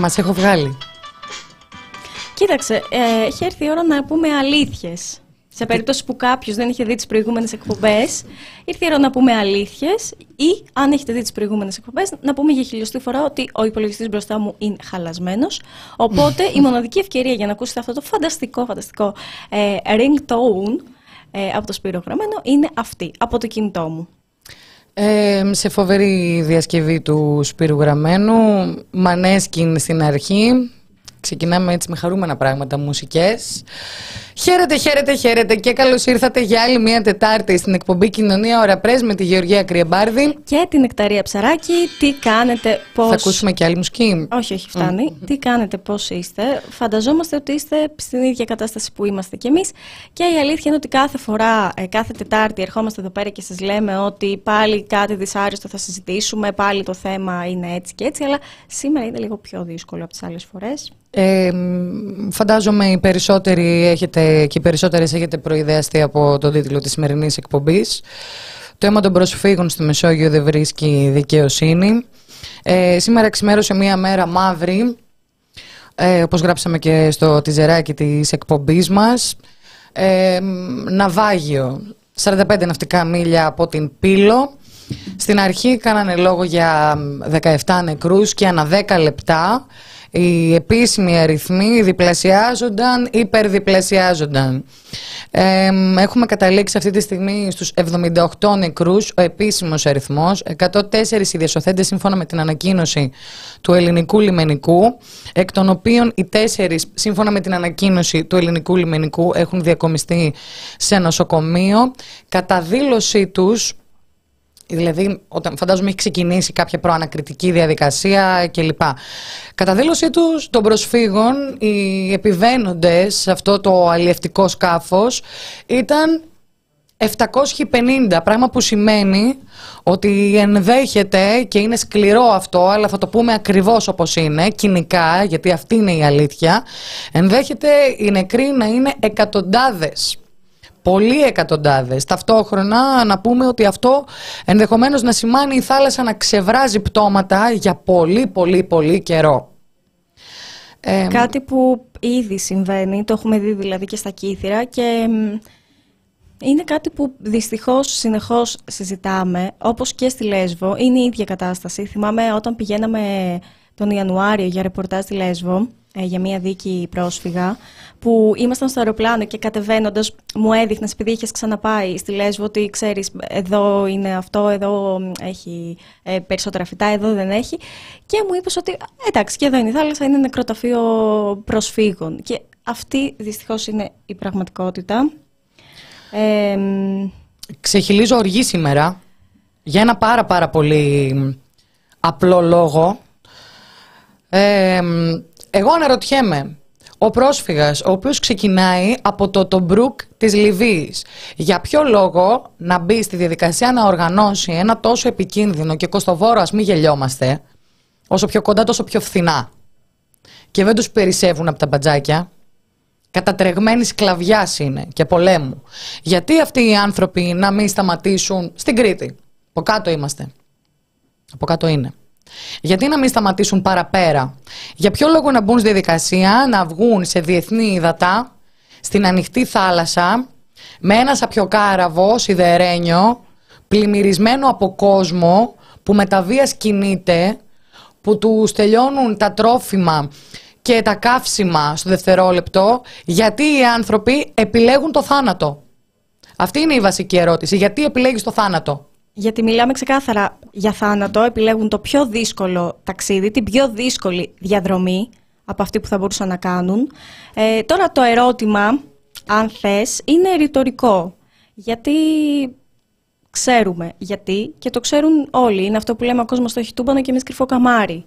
Μας έχω βγάλει. Κοίταξε, ε, έχει έρθει η ώρα να πούμε αλήθειες. Σε περίπτωση που κάποιος δεν είχε δει τις προηγούμενες εκπομπές, ήρθε η ώρα να πούμε αλήθειες ή, αν έχετε δει τις προηγούμενες εκπομπές, να πούμε για χιλιοστή φορά ότι ο υπολογιστής μπροστά μου είναι χαλασμένος. Οπότε η μοναδική ευκαιρία για να ακούσετε αυτό το φανταστικό, φανταστικό ε, ringtone ε, από το Σπύρο Γραμμένο είναι αυτή, από το κινητό μου. Ε, σε φοβερή διασκευή του Σπύρου Γραμμένου, Μανέσκιν στην αρχή, ξεκινάμε έτσι με χαρούμενα πράγματα, μουσικές. Χαίρετε, χαίρετε, χαίρετε και καλώς ήρθατε για άλλη μια Τετάρτη στην εκπομπή Κοινωνία Ωρα Πρέσ με τη Γεωργία Κρυεμπάρδη. Και την Εκταρία Ψαράκη. Τι κάνετε, πώ. Θα ακούσουμε και άλλη μουσική. Όχι, όχι, φτάνει. Τι κάνετε, πώς είστε; Φανταζόμαστε ότι είστε στην ίδια κατάσταση που είμαστε κι εμείς. Και η αλήθεια είναι ότι κάθε φορά, ε, κάθε Τετάρτη, ερχόμαστε εδώ πέρα και σας λέμε ότι πάλι κάτι δυσάρεστο θα συζητήσουμε. Πάλι το θέμα είναι έτσι και έτσι. Αλλά σήμερα είναι λίγο πιο δύσκολο από τις άλλες φορές. Ε, φαντάζομαι οι περισσότεροι έχετε, και οι περισσότερες έχετε προειδεαστεί από τον τίτλο της σημερινής εκπομπής. Το αίμα των προσφύγων στη Μεσόγειο δεν βρίσκει δικαιοσύνη. Ε, σήμερα ξημέρωσε μία μέρα μαύρη, ε, όπως γράψαμε και στο τιζεράκι της εκπομπής μας. Ε, ναυάγιο, 45 ναυτικά μίλια από την Πύλο. Στην αρχή κάνανε λόγο για 17 νεκρούς και ανά 10 λεπτά οι επίσημοι αριθμοί διπλασιάζονταν, υπερδιπλασιάζονταν. Ε, έχουμε καταλήξει αυτή τη στιγμή στους 78 νεκρούς, ο επίσημος αριθμός, 104 οι διασωθέντες σύμφωνα με την ανακοίνωση του ελληνικού λιμενικού, εκ των οποίων οι τέσσερις σύμφωνα με την ανακοίνωση του ελληνικού λιμενικού έχουν διακομιστεί σε νοσοκομείο. Κατά δήλωσή τους Δηλαδή, όταν φαντάζομαι έχει ξεκινήσει κάποια προανακριτική διαδικασία κλπ. Κατά δήλωσή τους των προσφύγων, οι επιβαίνοντες σε αυτό το αλλιευτικό σκάφος ήταν 750, πράγμα που σημαίνει ότι ενδέχεται και είναι σκληρό αυτό, αλλά θα το πούμε ακριβώς όπως είναι, κοινικά, γιατί αυτή είναι η αλήθεια, ενδέχεται οι νεκροί να είναι εκατοντάδες πολλοί εκατοντάδες. Ταυτόχρονα να πούμε ότι αυτό ενδεχομένως να σημάνει η θάλασσα να ξεβράζει πτώματα για πολύ πολύ πολύ καιρό. Ε, Κάτι που ήδη συμβαίνει, το έχουμε δει δηλαδή και στα Κύθυρα και είναι κάτι που δυστυχώς συνεχώς συζητάμε, όπως και στη Λέσβο, είναι η ίδια κατάσταση. Θυμάμαι όταν πηγαίναμε τον Ιανουάριο για ρεπορτάζ στη Λέσβο, ε, για μία δίκη πρόσφυγα, που ήμασταν στο αεροπλάνο και κατεβαίνοντας μου έδειχνες, επειδή είχες ξαναπάει στη Λέσβο, ότι ξέρεις, εδώ είναι αυτό, εδώ έχει ε, περισσότερα φυτά, εδώ δεν έχει. Και μου είπες ότι εντάξει, και εδώ είναι η θάλασσα, είναι νεκροταφείο προσφύγων. Και αυτή δυστυχώς είναι η πραγματικότητα. Ε, Ξεχυλίζω οργή σήμερα για ένα πάρα πάρα πολύ απλό λόγο. Ε, εγώ αναρωτιέμαι, ο πρόσφυγας, ο οποίος ξεκινάει από το Τομπρούκ της Λιβύης, για ποιο λόγο να μπει στη διαδικασία να οργανώσει ένα τόσο επικίνδυνο και κοστοβόρο, ας μην γελιόμαστε, όσο πιο κοντά τόσο πιο φθηνά; Και δεν τους περισσεύουν από τα μπατζάκια. Κατατρεγμένοι σκλαβιάς είναι και πολέμου. Γιατί αυτοί οι άνθρωποι να μην σταματήσουν στην Κρήτη; Από κάτω είμαστε. Από κάτω είναι. Γιατί να μην σταματήσουν παραπέρα; Για ποιο λόγο να μπουν στη διαδικασία να βγουν σε διεθνή υδατά, στην ανοιχτή θάλασσα, με ένα σαπιοκάραβο σιδερένιο, πλημμυρισμένο από κόσμο, που με τα βίας κινείται, που τους τελειώνουν τα τρόφιμα και τα καύσιμα στο δευτερόλεπτο, γιατί οι άνθρωποι επιλέγουν το θάνατο; Αυτή είναι η βασική ερώτηση. Γιατί επιλέγεις το θάνατο; Γιατί μιλάμε ξεκάθαρα για θάνατο, επιλέγουν το πιο δύσκολο ταξίδι, την πιο δύσκολη διαδρομή από αυτή που θα μπορούσαν να κάνουν. Ε, τώρα το ερώτημα, αν θες, είναι ρητορικό. Γιατί ξέρουμε γιατί και το ξέρουν όλοι. Είναι αυτό που λέμε ο κόσμος το έχει τούμπανο και εμείς κρυφό καμάρι.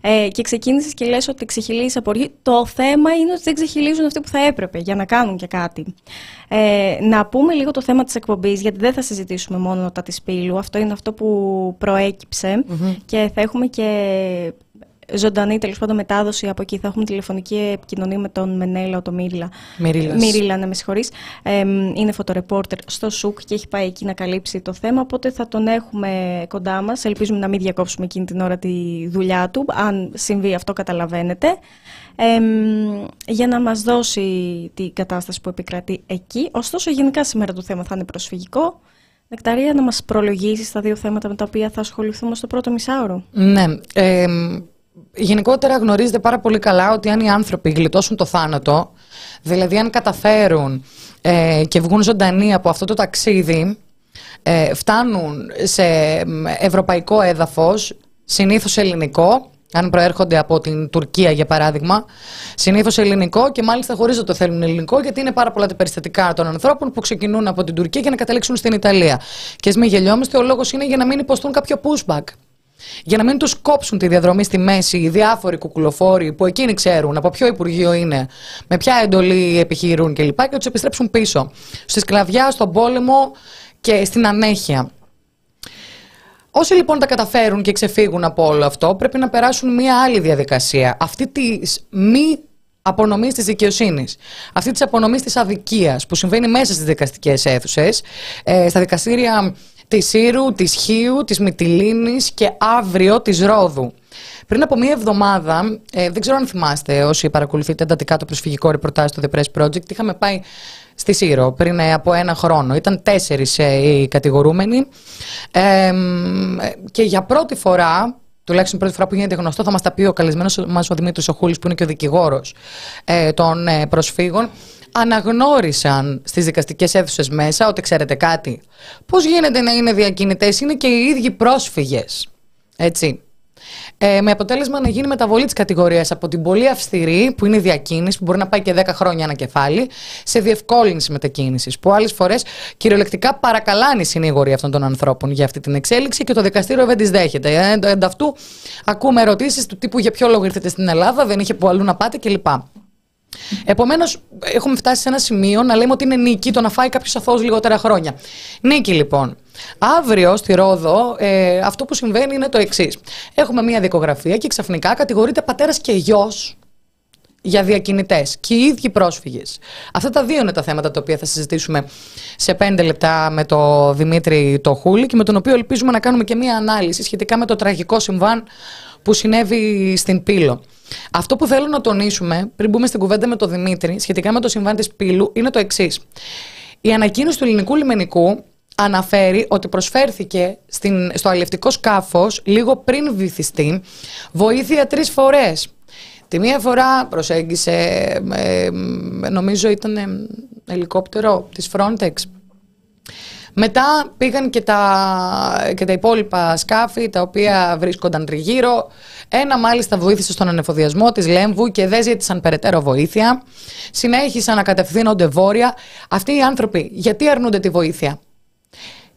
Ε, και ξεκίνησες και λες ότι ξεχυλίζει απορρί. Το θέμα είναι ότι δεν ξεχυλίζουν αυτοί που θα έπρεπε για να κάνουν και κάτι. Ε, να πούμε λίγο το θέμα της εκπομπής, γιατί δεν θα συζητήσουμε μόνο τα της πύλου. Αυτό είναι αυτό που προεκυψε και θα έχουμε και ζωντανή τέλος πάντων μετάδοση από εκεί. Θα έχουμε τηλεφωνική επικοινωνία με τον Μενέλα, τον Μύριλα. Μύριλα, ναι, με συγχωρείς. Ε, είναι φωτορεπόρτερ στο ΣΟΚ και έχει πάει εκεί να καλύψει το θέμα. Οπότε θα τον έχουμε κοντά μας. Ελπίζουμε να μην διακόψουμε εκείνη την ώρα τη δουλειά του. Αν συμβεί αυτό, καταλαβαίνετε. Ε, για να μας δώσει την κατάσταση που επικρατεί εκεί. Ωστόσο, γενικά σήμερα το θέμα θα είναι προσφυγικό. Νεκταρία, να μας προλογίσεις τα δύο θέματα με τα οποία θα ασχοληθούμε στο πρώτο μισάωρο. Ναι. Ε, γενικότερα γνωρίζετε πάρα πολύ καλά ότι αν οι άνθρωποι γλιτώσουν το θάνατο, δηλαδή αν καταφέρουν ε, και βγουν ζωντανοί από αυτό το ταξίδι, ε, φτάνουν σε ευρωπαϊκό έδαφος, συνήθως ελληνικό, αν προέρχονται από την Τουρκία για παράδειγμα, συνήθως ελληνικό και μάλιστα χωρίς να το θέλουν ελληνικό, γιατί είναι πάρα πολλά τα περιστατικά των ανθρώπων που ξεκινούν από την Τουρκία για να καταλήξουν στην Ιταλία. Και ας μην γελιόμαστε, ο λόγος είναι για να μην υποστούν κάποιο pushback. Για να μην τους κόψουν τη διαδρομή στη μέση οι διάφοροι κουκουλοφόροι που εκείνοι ξέρουν από ποιο Υπουργείο είναι, με ποια εντολή επιχειρούν κλπ. Και, και τους επιστρέψουν πίσω. Στη σκλαβιά, στον πόλεμο και στην ανέχεια. Όσοι λοιπόν τα καταφέρουν και ξεφύγουν από όλο αυτό, πρέπει να περάσουν μία άλλη διαδικασία. Αυτή της μη απονομής της δικαιοσύνης. Αυτή της απονομής της αδικίας που συμβαίνει μέσα στις δικαστικές αίθουσες, ε, στα δικαστήρια της Ήρου, της Χίου, της Μυτιλίνης και αύριο της Ρόδου. Πριν από μία εβδομάδα, ε, δεν ξέρω αν θυμάστε όσοι παρακολουθείτε εντατικά το προσφυγικό ρεπορτάζ του The Press Project, είχαμε πάει στη Σύρο πριν ε, από ένα χρόνο. Ήταν τέσσερις ε, οι κατηγορούμενοι και για πρώτη φορά τουλάχιστον πρώτη φορά που γίνεται γνωστό, θα μας τα πει ο καλεσμένος μας ο Δημήτρης Οχούλης, που είναι και ο δικηγόρος ε, των ε, προσφύγων. Αναγνώρισαν στις δικαστικές αίθουσες μέσα ότι ξέρετε κάτι. Πώς γίνεται να είναι διακινητές, είναι και οι ίδιοι πρόσφυγες. Έτσι. Ε, με αποτέλεσμα να γίνει μεταβολή της κατηγορίας από την πολύ αυστηρή, που είναι η διακίνηση, που μπορεί να πάει και 10 χρόνια ένα κεφάλι, σε διευκόλυνση μετακίνησης. Που άλλες φορές κυριολεκτικά παρακαλάνε οι συνήγοροι αυτών των ανθρώπων για αυτή την εξέλιξη και το δικαστήριο δεν τις δέχεται. Ε, ανταυτού ακούμε ερωτήσεις του τύπου για ποιο λόγο ήρθετε στην Ελλάδα, δεν είχε που αλλού να πάτε κλπ. Επομένως, έχουμε φτάσει σε ένα σημείο να λέμε ότι είναι νίκη το να φάει κάποιος αθώος λιγότερα χρόνια. Νίκη λοιπόν. Αύριο στη Ρόδο ε, αυτό που συμβαίνει είναι το εξής. Έχουμε μια δικογραφία και ξαφνικά κατηγορείται πατέρας και γιος για διακινητές και οι ίδιοι πρόσφυγες. Αυτά τα δύο είναι τα θέματα τα οποία θα συζητήσουμε σε πέντε λεπτά με τον Δημήτρη Τοχούλη και με τον οποίο ελπίζουμε να κάνουμε και μια ανάλυση σχετικά με το τραγικό συμβάν που συνέβη στην Πύλο. Αυτό που θέλω να τονίσουμε πριν μπούμε στην κουβέντα με τον Δημήτρη σχετικά με το συμβάν της Πύλου είναι το εξής. Η ανακοίνωση του ελληνικού λιμενικού αναφέρει ότι προσφέρθηκε στην, στο αλληλευτικό σκάφος λίγο πριν βυθιστεί βοήθεια τρεις φορές. Τη μία φορά προσέγγισε, ε, νομίζω ήταν ελικόπτερο της Frontex. Μετά πήγαν και τα, και τα υπόλοιπα σκάφη τα οποία βρίσκονταν τριγύρω. Ένα μάλιστα βοήθησε στον ανεφοδιασμό της Λέμβου και δεν ζήτησαν περαιτέρω βοήθεια. Συνέχισαν να κατευθύνονται βόρεια. Αυτοί οι άνθρωποι γιατί αρνούνται τη βοήθεια;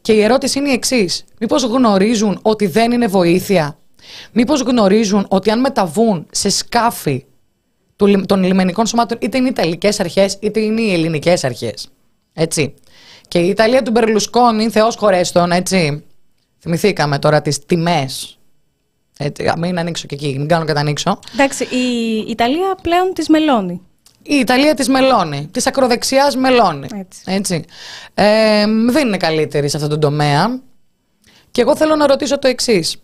Και η ερώτηση είναι η εξής. Μήπως γνωρίζουν ότι δεν είναι βοήθεια; Μήπως γνωρίζουν ότι αν μεταβούν σε σκάφη των λιμενικών σωμάτων, είτε είναι οι Ιταλικές αρχές, είτε είναι οι ελληνικές αρχές; Έτσι. Και η Ιταλία του Μπερλουσκόνη, Θεός χωρέστον, έτσι. Θυμηθήκαμε τώρα τις τιμές. Έτσι, μην ανοίξω και εκεί, μην κάνω και τα ανοίξω. Εντάξει, η Ιταλία πλέον τη μελώνει η Ιταλία της μελώνει, της ακροδεξιάς μελώνει. Έτσι. Έτσι. Ε, δεν είναι καλύτερη σε αυτόν τον τομέα. Και εγώ θέλω να ρωτήσω το εξής.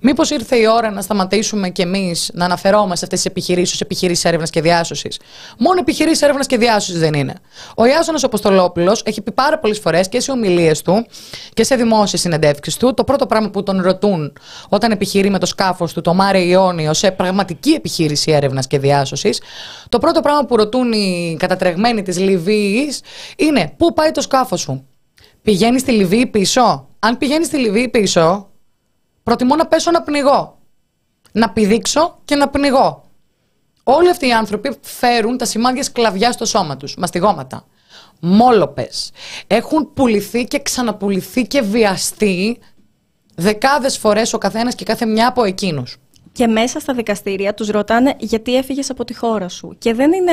Μήπως ήρθε η ώρα να σταματήσουμε κι εμείς να αναφερόμαστε σε αυτές τις επιχειρήσεις ω επιχειρήσεις έρευνας και διάσωσης; Μόνο επιχειρήσεις έρευνας και διάσωσης δεν είναι. Ο Ιάσονας Αποστολόπουλος έχει πει πάρα πολλές φορές και σε ομιλίες του και σε δημόσιες συνεντεύξεις του το πρώτο πράγμα που τον ρωτούν όταν επιχειρεί με το σκάφος του το Μάρε Ιόνιο σε πραγματική επιχείρηση έρευνας και διάσωσης, το πρώτο πράγμα που ρωτούν οι κατατρεγμένοι της Λιβύης είναι πού πάει το σκάφος σου; Πηγαίνει στη Λιβύη πίσω; Αν πηγαίνει στη Λιβύη πίσω, Προτιμώ να πέσω να πνιγώ. Να πηδήξω και να πνιγώ. Όλοι αυτοί οι άνθρωποι φέρουν τα σημάδια σκλαβιά στο σώμα τους, μαστιγώματα. Μόλοπες. Έχουν πουληθεί και ξαναπουληθεί και βιαστεί δεκάδες φορές ο καθένας και κάθε μια από εκείνους. και μέσα στα δικαστήρια τους ρωτάνε γιατί έφυγες από τη χώρα σου. Και δεν είναι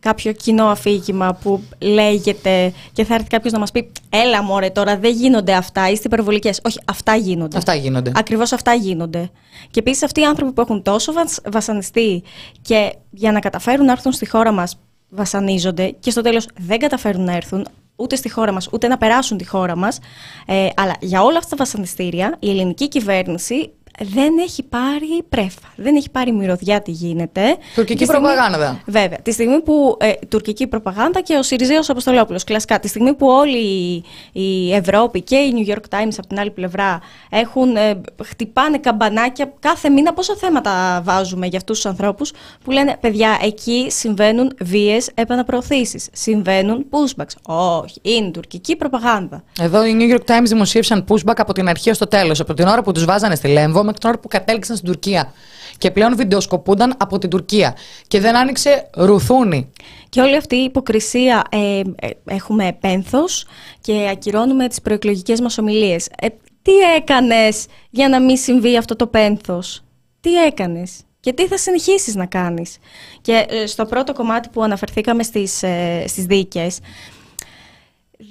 κάποιο κοινό αφήγημα που λέγεται και θα έρθει κάποιος να μας πει: Έλα, μωρέ, τώρα δεν γίνονται αυτά, είστε υπερβολικές. Όχι, αυτά γίνονται. Αυτά γίνονται. Ακριβώς αυτά γίνονται. Και επίσης αυτοί οι άνθρωποι που έχουν τόσο βασανιστεί και για να καταφέρουν να έρθουν στη χώρα μας βασανίζονται και στο τέλος δεν καταφέρουν να έρθουν ούτε στη χώρα μας, ούτε να περάσουν τη χώρα μας. Ε, αλλά για όλα αυτά τα βασανιστήρια η ελληνική κυβέρνηση δεν έχει πάρει πρέφα. Δεν έχει πάρει μυρωδιά τι γίνεται. Τουρκική προπαγάνδα. Βέβαια. Τη στιγμή που. Ε, τουρκική προπαγάνδα και ο Σιριζέος Αποστολόπουλος. Κλασικά. Τη στιγμή που όλη η Ευρώπη και η New York Times από την άλλη πλευρά έχουν, ε, χτυπάνε καμπανάκια κάθε μήνα. Πόσα θέματα βάζουμε για αυτούς τους ανθρώπους που λένε παιδιά, εκεί συμβαίνουν βίες επαναπροωθήσεις. Συμβαίνουν pushbacks. Όχι. Είναι τουρκική προπαγάνδα. Εδώ οι New York Times δημοσίευσαν pushback από την αρχή ως το τέλος. Από την ώρα που τους βάζανε στη Λέμβο μέχρι την ώρα που κατέληξαν στην Τουρκία. Και πλέον βιντεοσκοπούνταν από την Τουρκία. Και δεν άνοιξε ρουθούνη. Και όλη αυτή η υποκρισία ε, ε έχουμε πένθος και ακυρώνουμε τις προεκλογικές μας ομιλίες. Ε, τι έκανες για να μην συμβεί αυτό το πένθος; Τι έκανες; Και τι θα συνεχίσεις να κάνεις; Και ε, στο πρώτο κομμάτι που αναφερθήκαμε στις, στις δίκες,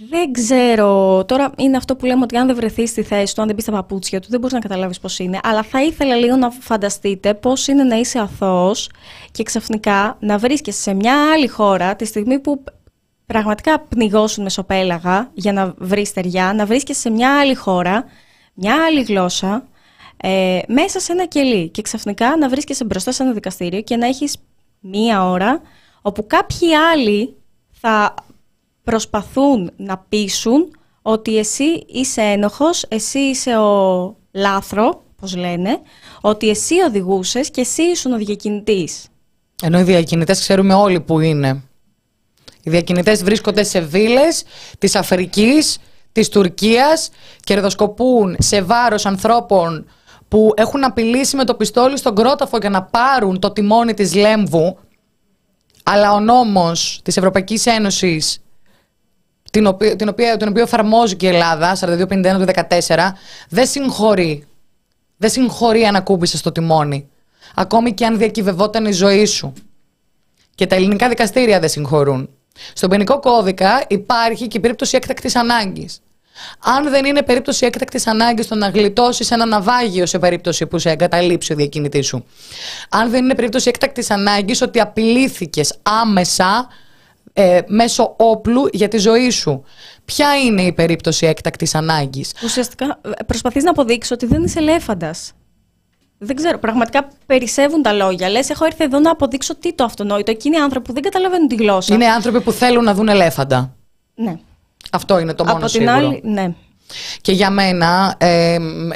δεν ξέρω. Τώρα είναι αυτό που λέμε ότι αν δεν βρεθείς στη θέση του, αν δεν μπει στα παπούτσια του, δεν μπορείς να καταλάβεις πώς είναι. Αλλά θα ήθελα λίγο να φανταστείτε πώς είναι να είσαι αθώος και ξαφνικά να βρίσκεσαι σε μια άλλη χώρα τη στιγμή που πραγματικά πνιγώσουν μεσοπέλαγα για να βρεις στεριά, να βρίσκεσαι σε μια άλλη χώρα, μια άλλη γλώσσα, ε, μέσα σε ένα κελί και ξαφνικά να βρίσκεσαι μπροστά σε ένα δικαστήριο και να έχεις μία ώρα όπου κάποιοι άλλοι θα προσπαθούν να πείσουν ότι εσύ είσαι ένοχος, εσύ είσαι ο λάθρο, πώς λένε, ότι εσύ οδηγούσες και εσύ ήσουν ο διακινητής. Ενώ οι διακινητές ξέρουμε όλοι που είναι. Οι διακινητές βρίσκονται σε βίλες της Αφρικής, της Τουρκίας, κερδοσκοπούν σε βάρος ανθρώπων που έχουν απειλήσει με το πιστόλι στον κρόταφο για να πάρουν το τιμόνι της Λέμβου, αλλά ο νόμος της Ευρωπαϊκής Ένωσης την οποία, την οποία, τον οποίο εφαρμόζει και η Ελλάδα, 4251 του 14, δεν συγχωρεί. Δεν συγχωρεί αν ακούμπησε στο τιμόνι. Ακόμη και αν διακυβευόταν η ζωή σου. Και τα ελληνικά δικαστήρια δεν συγχωρούν. Στον ποινικό κώδικα υπάρχει και η περίπτωση έκτακτης ανάγκης. Αν δεν είναι περίπτωση έκτακτης ανάγκης το να γλιτώσεις ένα ναυάγιο σε περίπτωση που σε εγκαταλείψει ο διακινητής σου. Αν δεν είναι περίπτωση έκτακτης ανάγκης ότι απειλήθηκες άμεσα ε, μέσω όπλου για τη ζωή σου. Ποια είναι η περίπτωση έκτακτης ανάγκης; Ουσιαστικά ε, προσπαθείς να αποδείξεις ότι δεν είσαι ελέφαντας. Δεν ξέρω, πραγματικά περισσεύουν τα λόγια. Λες, έχω έρθει εδώ να αποδείξω τι το αυτονόητο. Εκείνοι οι άνθρωποι που δεν καταλαβαίνουν τη γλώσσα. Είναι άνθρωποι που θέλουν να δουν ελέφαντα. Ναι. Αυτό είναι το μόνο Από την σίγουρο. άλλη, ναι. Και για μένα ε,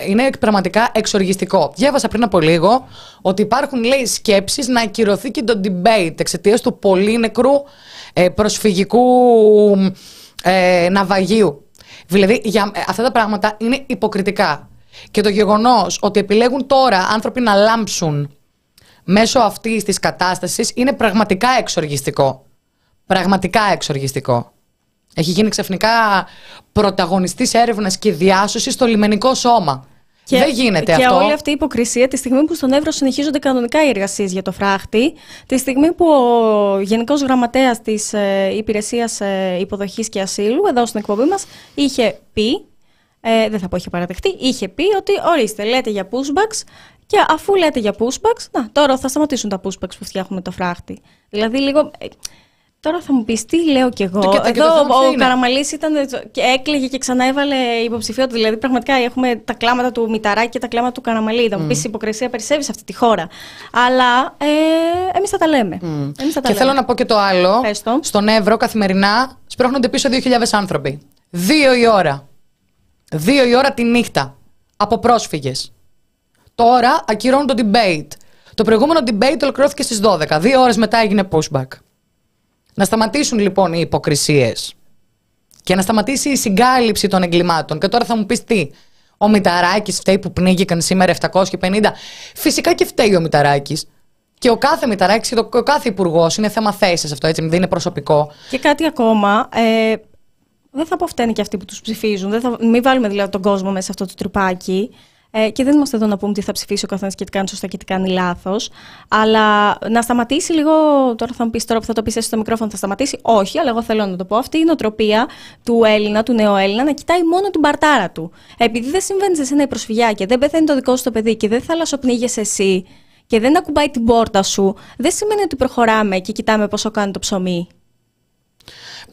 είναι πραγματικά εξοργιστικό. Διάβασα πριν από λίγο ότι υπάρχουν λέει σκέψεις να ακυρωθεί και το debate εξαιτίας του πολύ νεκρού ε, προσφυγικού ε, ναυαγίου. Δηλαδή, για, ε, αυτά τα πράγματα είναι υποκριτικά. Και το γεγονός ότι επιλέγουν τώρα άνθρωποι να λάμψουν μέσω αυτής της κατάστασης είναι πραγματικά εξοργιστικό. Πραγματικά εξοργιστικό. Έχει γίνει ξαφνικά πρωταγωνιστής έρευνας και διάσωσης στο λιμενικό σώμα. Και, Δεν γίνεται και αυτό. Και όλη αυτή η υποκρισία, τη στιγμή που στον Εύρο συνεχίζονται κανονικά οι εργασίες για το φράχτη, τη στιγμή που ο Γενικός Γραμματέας της ε, Υπηρεσίας ε, Υποδοχής και Ασύλου, εδώ στην εκπομπή μας, είχε πει. Ε, δεν θα πω είχε παραδεχτεί, είχε πει ότι ορίστε, λέτε για pushbacks και αφού λέτε για pushbacks, να, τώρα θα σταματήσουν τα pushbacks που φτιάχνουμε το φράχτη. Δηλαδή λίγο. Ε, Τώρα θα μου πεις τι λέω κι εγώ; Και, Εδώ ο, ο Καραμαλής ήταν και έκλαιγε και ξανά έβαλε υποψηφιότητα. Δηλαδή, πραγματικά έχουμε τα κλάματα του Μηταράκη και τα κλάματα του Καραμαλή. Θα μου πεις η υποκρισία περισσεύει σε αυτή τη χώρα. Αλλά ε, εμείς θα τα λέμε. Mm. Εμείς θα τα και λέμε. θέλω να πω και το άλλο. Πες Στον Εύρο καθημερινά σπρώχνονται πίσω 2.000 άνθρωποι. Δύο η ώρα. Δύο η ώρα τη νύχτα. Από πρόσφυγες. Τώρα ακυρώνουν το debate. Το προηγούμενο debate ολοκληρώθηκε στις 12. Δύο ώρες μετά έγινε pushback. Να σταματήσουν λοιπόν οι υποκρισίες και να σταματήσει η συγκάλυψη των εγκλημάτων. Και τώρα θα μου πεις τι. Ο Μηταράκης φταίει που πνίγηκαν σήμερα 750. Φυσικά και φταίει ο Μηταράκης. Και ο κάθε Μηταράκης και ο κάθε υπουργός είναι θέμα θέσης αυτό, έτσι, δεν είναι προσωπικό. Και κάτι ακόμα. Ε, δεν θα πω φταίνει και αυτοί που τους ψηφίζουν. Δεν θα, μην βάλουμε δηλαδή τον κόσμο μέσα σε αυτό το τρυπάκι. Ε, και δεν είμαστε εδώ να πούμε τι θα ψηφίσει ο καθένας και τι κάνει σωστά και τι κάνει λάθος. Αλλά να σταματήσει λίγο. Τώρα θα μου πεις τώρα που θα το πεις στο μικρόφωνο, θα σταματήσει; Όχι, αλλά εγώ θέλω να το πω. Αυτή η νοοτροπία του Έλληνα, του νέου Έλληνα, να κοιτάει μόνο την παρτάρα του. Επειδή δεν συμβαίνει σε ένα η προσφυγιά και δεν πεθαίνει το δικό σου το παιδί και δεν θαλασσοπνίγεσαι εσύ και δεν ακουμπάει την πόρτα σου, δεν σημαίνει ότι προχωράμε και κοιτάμε πόσο κάνει το ψωμί.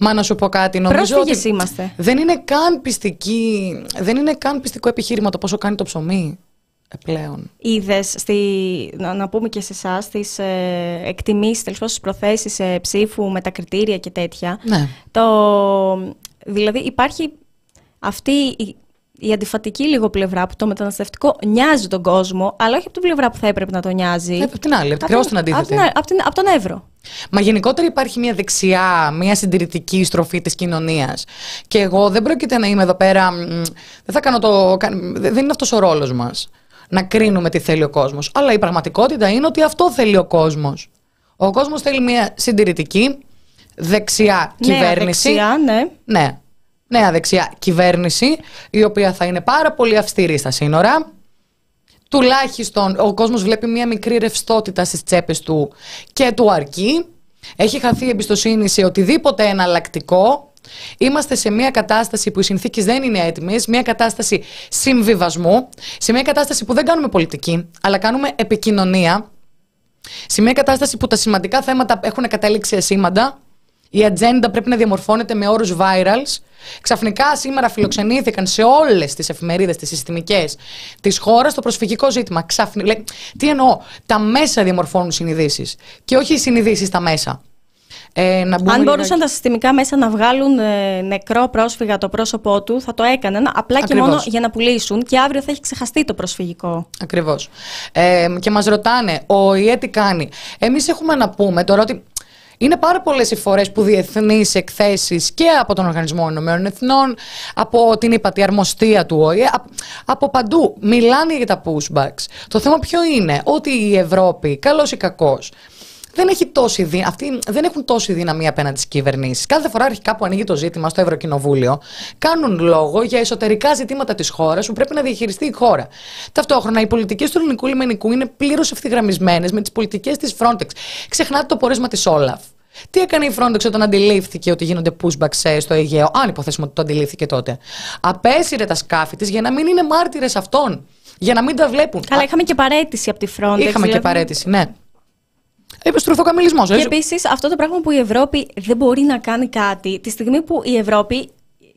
Μα να σου πω κάτι, νομίζω ότι είμαστε. Δεν είναι, καν πιστική, δεν είναι καν πιστικό επιχείρημα το πόσο κάνει το ψωμί ε, πλέον. Είδες, να, να πούμε και σε εσάς, τις ε, εκτιμήσεις, τέλος πάντων στι προθέσεις ε, ψήφου με τα κριτήρια και τέτοια. Ναι. Το, δηλαδή υπάρχει αυτή η η αντιφατική λίγο πλευρά που το μεταναστευτικό νοιάζει τον κόσμο, αλλά όχι από την πλευρά που θα έπρεπε να το νοιάζει. Ε, από την άλλη, ακριβώ την αντίθετη. Από, την, από τον Εύρο. Μα γενικότερα υπάρχει μια δεξιά, μια συντηρητική στροφή της κοινωνίας. Και εγώ δεν πρόκειται να είμαι εδώ πέρα. Δεν θα κάνω το. Δεν είναι αυτός ο ρόλος μας. Να κρίνουμε τι θέλει ο κόσμος. Αλλά η πραγματικότητα είναι ότι αυτό θέλει ο κόσμος. Ο κόσμος θέλει μια συντηρητική, δεξιά κυβέρνηση. Δεξιά, ναι. Ναι νέα δεξιά κυβέρνηση, η οποία θα είναι πάρα πολύ αυστηρή στα σύνορα. Τουλάχιστον ο κόσμος βλέπει μια μικρή ρευστότητα στις τσέπες του και του αρκεί. Έχει χαθεί η εμπιστοσύνη σε οτιδήποτε εναλλακτικό. Είμαστε σε μια κατάσταση που οι συνθήκες δεν είναι έτοιμες, μια κατάσταση συμβιβασμού, σε μια κατάσταση που δεν κάνουμε πολιτική, αλλά κάνουμε επικοινωνία, σε μια κατάσταση που τα σημαντικά θέματα έχουν καταλήξει ασήμαντα, η ατζέντα πρέπει να διαμορφώνεται με όρους virals. Ξαφνικά σήμερα φιλοξενήθηκαν σε όλες τις εφημερίδες, τις συστημικές της χώρας το προσφυγικό ζήτημα. Ξαφνικά. Τι εννοώ, τα μέσα διαμορφώνουν συνειδήσεις και όχι οι συνειδήσεις στα μέσα. Ε, να Αν μπορούσαν τα συστημικά μέσα να βγάλουν ε, νεκρό πρόσφυγα το πρόσωπό του, θα το έκαναν απλά και μόνο για να πουλήσουν και αύριο θα έχει ξεχαστεί το προσφυγικό. Ακριβώς. Ε, και μας ρωτάνε, ο ΙΕ τι κάνει; Εμείς έχουμε να πούμε τώρα ότι είναι πάρα πολλές οι φορές που διεθνείς εκθέσεις και από τον Οργανισμό Ηνωμένων Εθνών, από την υπατή αρμοστία του ΟΗΕ, από παντού μιλάνε για τα pushbacks. Το θέμα ποιο είναι, ότι η Ευρώπη, καλός ή κακός, δεν, έχει τόση δύ... Αυτοί δεν έχουν τόση δύναμη απέναντι στις κυβερνήσεις. Κάθε φορά κάπου ανοίγει το ζήτημα στο Ευρωκοινοβούλιο, κάνουν λόγο για εσωτερικά ζητήματα της χώρας που πρέπει να διαχειριστεί η χώρα. Ταυτόχρονα, οι πολιτικές του ελληνικού λιμενικού είναι πλήρως ευθυγραμμισμένες με τις πολιτικές της Frontex. Ξεχνάτε το πόρισμα της Όλαφ. Τι έκανε η Frontex όταν αντιλήφθηκε ότι γίνονται pushbacks στο Αιγαίο, αν υποθέσουμε ότι το αντιλήφθηκε τότε. Απέσυρε τα σκάφη της για να μην είναι μάρτυρες αυτών. Για να μην τα βλέπουν. Καλά, είχαμε και παρέτηση από τη Frontex. Είχαμε δηλαδή... και παρέτηση, ναι. Είπες στρουθοκαμιλισμό. Και επίσης αυτό το πράγμα που η Ευρώπη δεν μπορεί να κάνει κάτι, τη στιγμή που η Ευρώπη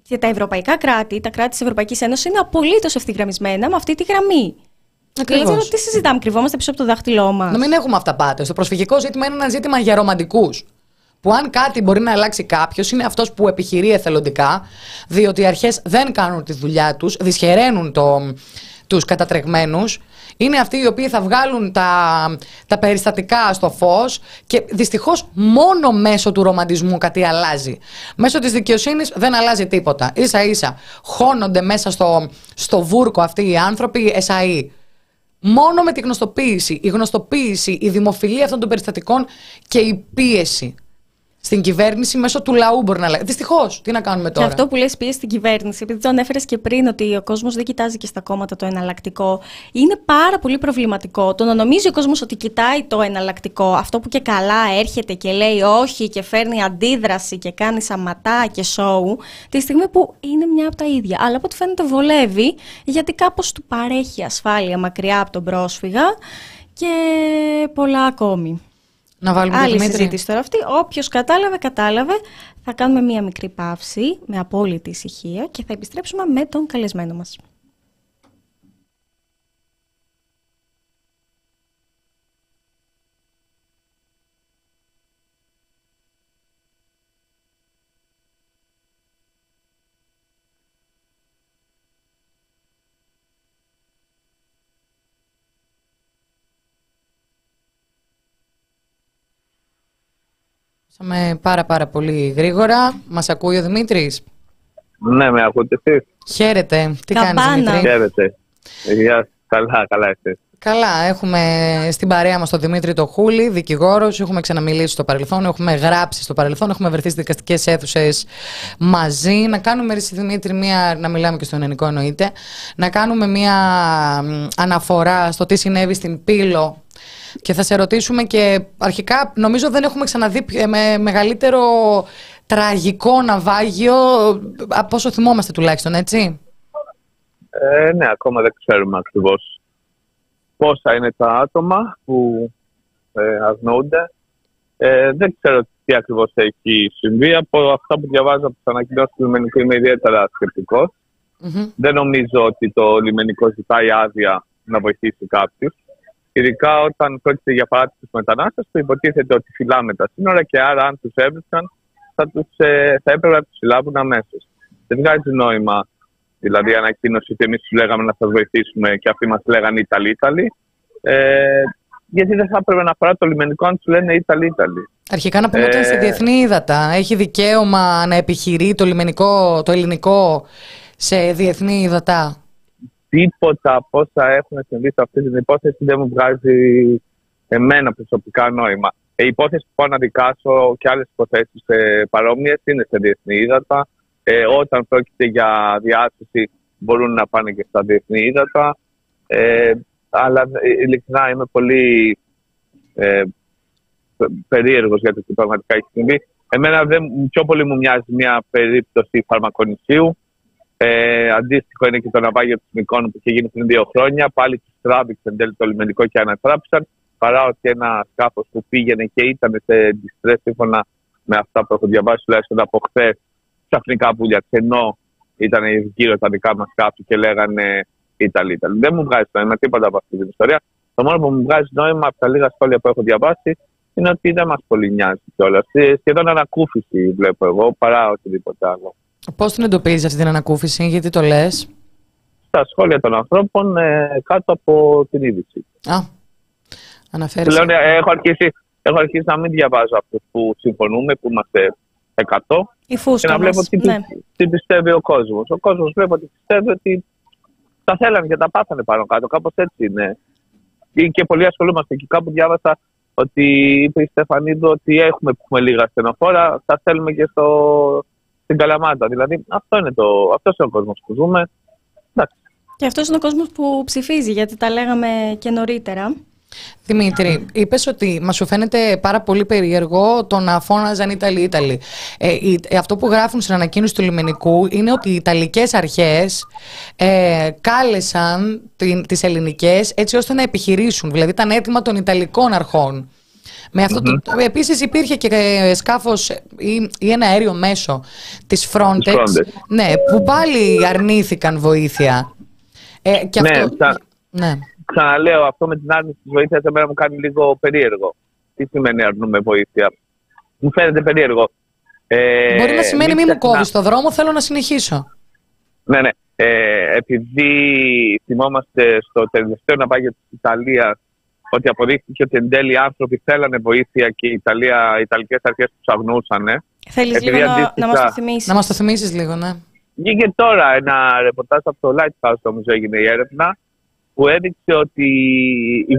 και τα ευρωπαϊκά κράτη, τα κράτη της Ευρωπαϊκής Ένωσης είναι απολύτως ευθυγραμμισμένα με αυτή τη γραμμή. Ακριβώς. τι συζητάμε, κρυβόμαστε πίσω από το δάχτυλό μας. Να μην έχουμε αυταπάτε. Το προσφυγικό ζήτημα είναι ένα ζήτημα για ρομαντικούς. Που αν κάτι μπορεί να αλλάξει κάποιος, είναι αυτός που επιχειρεί εθελοντικά, διότι οι αρχές δεν κάνουν τη δουλειά τους, δυσχεραίνουν το, τους κατατρεγμένους είναι αυτοί οι οποίοι θα βγάλουν τα, τα περιστατικά στο φως και δυστυχώς μόνο μέσω του ρομαντισμού κάτι αλλάζει. Μέσω της δικαιοσύνης δεν αλλάζει τίποτα. σα ίσα χώνονται μέσα στο, στο βούρκο αυτοί οι άνθρωποι εσαΐ. Μόνο με τη γνωστοποίηση, η γνωστοποίηση, η δημοφιλία αυτών των περιστατικών και η πίεση στην κυβέρνηση μέσω του λαού μπορεί να λέει. Δυστυχώς. Τι να κάνουμε τώρα; Και αυτό που λες πίεση στην κυβέρνηση, επειδή το ανέφερες και πριν ότι ο κόσμος δεν κοιτάζει και στα κόμματα το εναλλακτικό, είναι πάρα πολύ προβληματικό. Το να νομίζει ο κόσμος ότι κοιτάει το εναλλακτικό, αυτό που και καλά έρχεται και λέει όχι και φέρνει αντίδραση και κάνει σαματά και σοου, τη στιγμή που είναι μια από τα ίδια. Αλλά από ό,τι φαίνεται βολεύει, γιατί κάπως του παρέχει ασφάλεια μακριά από τον πρόσφυγα και πολλά ακόμη. Να βάλουμε Άλλη συζήτηση τώρα αυτή. Όποιος κατάλαβε, κατάλαβε. Θα κάνουμε μία μικρή παύση με απόλυτη ησυχία και θα επιστρέψουμε με τον καλεσμένο μας. Σαμε πάρα πάρα πολύ γρήγορα. Μας ακούει ο Δημήτρης. Ναι, με ακούτε εσείς; Χαίρετε. Τι κάνεις Δημήτρη; Χαίρετε. Γεια Καλά, καλά εσείς. Καλά, έχουμε στην παρέα μας τον Δημήτρη το Χούλη, δικηγόρος. Έχουμε ξαναμιλήσει στο παρελθόν, έχουμε γράψει στο παρελθόν, έχουμε βρεθεί στις δικαστικές αίθουσες μαζί. Να κάνουμε, Ρίση Δημήτρη, μία, να μιλάμε και στο ελληνικό εννοείται, να κάνουμε μία αναφορά στο τι συνέβη στην Πύλο και θα σε ρωτήσουμε και αρχικά νομίζω δεν έχουμε ξαναδεί με μεγαλύτερο τραγικό ναυάγιο από όσο θυμόμαστε τουλάχιστον, έτσι. Ε, ναι, ακόμα δεν ξέρουμε ακριβώς πόσα είναι τα άτομα που ε, αγνοούνται. Ε, δεν ξέρω τι ακριβώς έχει συμβεί. Από αυτά που διαβάζω από τι ανακοινώσεις του λιμενικού είμαι ιδιαίτερα Δεν νομίζω ότι το λιμενικό ζητάει άδεια να βοηθήσει κάποιου. Ειδικά όταν πρόκειται για παράτηση μετανάστε, που υποτίθεται ότι φυλάμε τα σύνορα και άρα αν τους έβρισκαν θα, τους, ε, θα έπρεπε να τους συλλάβουν αμέσως. Δεν βγάζει νόημα Δηλαδή, η ανακοίνωση ότι εμείς τους λέγαμε να σα βοηθήσουμε και αυτοί μας λέγανε Ιταλοί, Ιταλοί. Ε, γιατί δεν θα έπρεπε να αφορά το λιμενικό αν τους λένε Ιταλοί, Ιταλοί. Αρχικά να πούμε ότι είναι σε ε, διεθνή ύδατα. Έχει δικαίωμα να επιχειρεί το, λιμενικό, το ελληνικό σε διεθνή ύδατα. Τίποτα από όσα έχουν συμβεί σε αυτή την υπόθεση δεν μου βγάζει εμένα προσωπικά νόημα. Η υπόθεση που πάω να δικάσω και άλλες υποθέσεις ε, παρόμοιες είναι σε διεθνή ύδατα. Ε, όταν πρόκειται για διάσωση μπορούν να πάνε και στα διεθνή ύδατα. Ε, αλλά ε, ειλικρινά είμαι πολύ ε, περίεργος για το τι πραγματικά έχει συμβεί. Εμένα δεν, πιο πολύ μου μοιάζει μια περίπτωση φαρμακονησίου. Ε, αντίστοιχο είναι και το ναυάγιο του Μικόνου που είχε γίνει πριν δύο χρόνια. Πάλι τους τράβηξε εν τέλει το λιμενικό και ανατράπησαν. Παρά ότι ένα σκάφος που πήγαινε και ήταν σε αντιστρέ σύμφωνα με αυτά που έχω διαβάσει τουλάχιστον από χθες ξαφνικά πουλιά ενώ ήταν γύρω τα δικά μας σκάφη και λέγανε Ιταλοί. Ιταλοί. Δεν μου βγάζει νόημα τίποτα από αυτή την ιστορία. Το μόνο που μου βγάζει νόημα από τα λίγα σχόλια που έχω διαβάσει είναι ότι δεν μας πολύ νοιάζει κιόλας. Ε, σχεδόν ανακούφιση βλέπω εγώ παρά οτιδήποτε άλλο. Πώς την εντοπίζεις αυτή την ανακούφιση, γιατί το λες; Στα σχόλια των ανθρώπων ε, κάτω από την είδηση. Α, αναφέρει. Ε, έχω αρχίσει, έχω αρχίσει να μην διαβάζω αυτούς που συμφωνούμε, που είμαστε 100 Η και να βλέπω τι, ναι. τι πιστεύει ο κόσμος. Ο κόσμος βλέπω ότι πιστεύει ότι τα θέλανε και τα πάθανε πάνω κάτω. Κάπως έτσι είναι. Και πολλοί ασχολούμαστε. Και κάπου διάβασα ότι είπε η Στεφανίδου ότι έχουμε, έχουμε λίγα στενοφόρα, θα θέλουμε και στο, στην Καλαμάτα. Δηλαδή αυτό είναι, το, αυτός είναι ο κόσμος που ζούμε. Εντάξει. Και αυτός είναι ο κόσμος που ψηφίζει, γιατί τα λέγαμε και νωρίτερα. Δημήτρη, είπες ότι μας σου φαίνεται πάρα πολύ περίεργο το να φώναζαν Ιταλοί Ιταλοί. Ε, ε, αυτό που γράφουν στην ανακοίνωση του λιμενικού είναι ότι οι Ιταλικές αρχές ε, κάλεσαν τις ελληνικές έτσι ώστε να επιχειρήσουν. Δηλαδή ήταν έτοιμα των Ιταλικών αρχών. Με αυτό το, επίσης υπήρχε και ε, σκάφος ή, ή ένα αέριο μέσο της Frontex, Ναι, που πάλι αρνήθηκαν βοήθεια. Ε, και ναι, αυτό, ναι ξαναλέω, αυτό με την άρνηση της βοήθειας εμένα μου κάνει λίγο περίεργο. Τι σημαίνει αρνούμε βοήθεια; Μου φαίνεται περίεργο. Ε, Μπορεί να σημαίνει μη μου κόβεις το δρόμο, θέλω να συνεχίσω. Ναι, ναι. Ε, επειδή θυμόμαστε στο τελευταίο ναυάγιο της Ιταλίας ότι αποδείχθηκε ότι εν τέλει οι άνθρωποι θέλανε βοήθεια και οι, Ιταλία, οι Ιταλικές αρχές τους αγνούσαν. Θέλεις λίγο να, να μας το θυμίσεις. Να μας το θυμίσεις λίγο, ναι. Βγήκε τώρα ένα ρεπορτάζ από το Lighthouse, νομίζω έγινε η έρευνα, που έδειξε ότι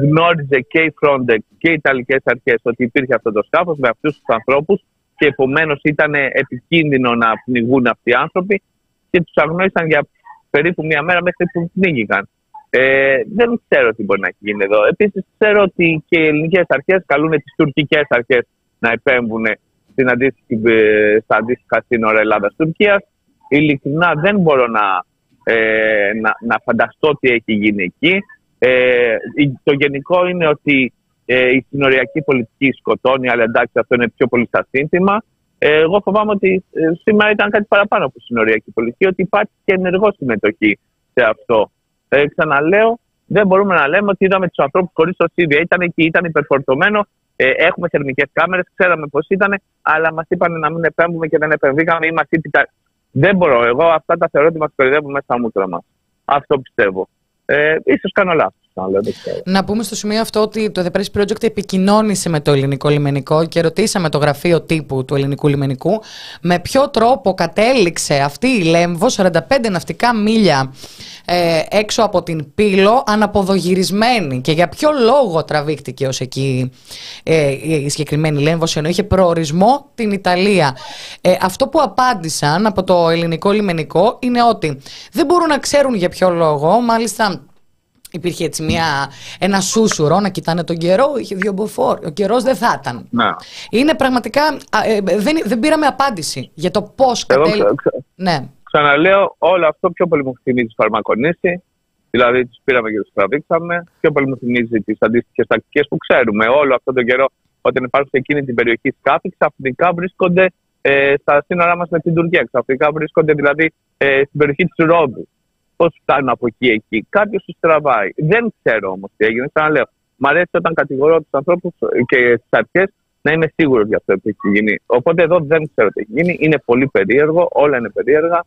γνώριζε και η Frontex και οι Ιταλικές αρχές ότι υπήρχε αυτό το σκάφος με αυτούς τους ανθρώπους και επομένως ήταν επικίνδυνο να πνιγούν αυτοί οι άνθρωποι και τους αγνώρισαν για περίπου μία μέρα μέχρι που πνίγηκαν. Ε, δεν ξέρω τι μπορεί να έχει γίνει εδώ. Επίσης, ξέρω ότι και οι ελληνικές αρχές καλούν τις τουρκικές αρχές να επέμβουν στην αντίστοιχη, ε, στα αντίστοιχα σύνορα Ελλάδα-Τουρκία. Ειλικρινά δεν μπορώ να ε, να, να φανταστώ τι έχει γίνει εκεί. Ε, το γενικό είναι ότι ε, η συνοριακή πολιτική σκοτώνει, αλλά εντάξει αυτό είναι πιο πολύ στα σύνθημα. Ε, εγώ φοβάμαι ότι ε, σήμερα ήταν κάτι παραπάνω από συνοριακή πολιτική, ότι υπάρχει και ενεργό συμμετοχή σε αυτό. Ε, ξαναλέω, δεν μπορούμε να λέμε ότι είδαμε τους ανθρώπους χωρίς οσίδια. Ήταν εκεί, ήταν υπερφορτωμένο. Ε, έχουμε θερμικές κάμερες, ξέραμε πώς ήταν, αλλά μας είπαν να μην επέμβουμε και δεν επεμβήκαμε ή μα δεν μπορώ. Εγώ αυτά τα θεωρώ ότι μας κορυδεύουν μέσα στα μούτρα μας. Αυτό πιστεύω. Ε, ίσως κάνω λάθος. Να πούμε στο σημείο αυτό ότι το The Press Project επικοινώνησε με το ελληνικό λιμενικό και ρωτήσαμε το γραφείο τύπου του ελληνικού λιμενικού με ποιο τρόπο κατέληξε αυτή η Λέμβο 45 ναυτικά μίλια ε, έξω από την Πύλο αναποδογυρισμένη και για ποιο λόγο τραβήχτηκε ως εκεί ε, η συγκεκριμένη Λέμβος ενώ είχε προορισμό την Ιταλία. Ε, αυτό που απάντησαν από το ελληνικό λιμενικό είναι ότι δεν μπορούν να ξέρουν για ποιο λόγο, μάλιστα Υπήρχε έτσι μια, ένα σούσουρο να κοιτάνε τον καιρό, είχε δύο μποφόρ. Ο καιρός δεν θα ήταν. Να. Είναι πραγματικά. Ε, δεν, δεν πήραμε απάντηση για το πώς κατέληξε. Ναι. Ξαναλέω, όλο αυτό πιο πολύ μου θυμίζει φαρμακονίση. Δηλαδή, τους πήραμε και τους τραβήξαμε. Πιο πολύ μου θυμίζει τις αντίστοιχες τακτικές που ξέρουμε. Όλο αυτόν τον καιρό, όταν υπάρχουν σε εκείνη την περιοχή σκάφη, ξαφνικά βρίσκονται ε, στα σύνορά μας με την Τουρκία. Ξαφνικά βρίσκονται δηλαδή ε, στην περιοχή της Ρόδου. Πώς φτάνουν από εκεί εκεί. Κάποιος τους τραβάει. Δεν ξέρω όμως τι έγινε. Ξαναλέω. Μ' αρέσει όταν κατηγορώ τους ανθρώπους και τις αρχές να είμαι σίγουρος για αυτό που έχει γίνει. Οπότε εδώ δεν ξέρω τι έχει γίνει. Είναι πολύ περίεργο. Όλα είναι περίεργα.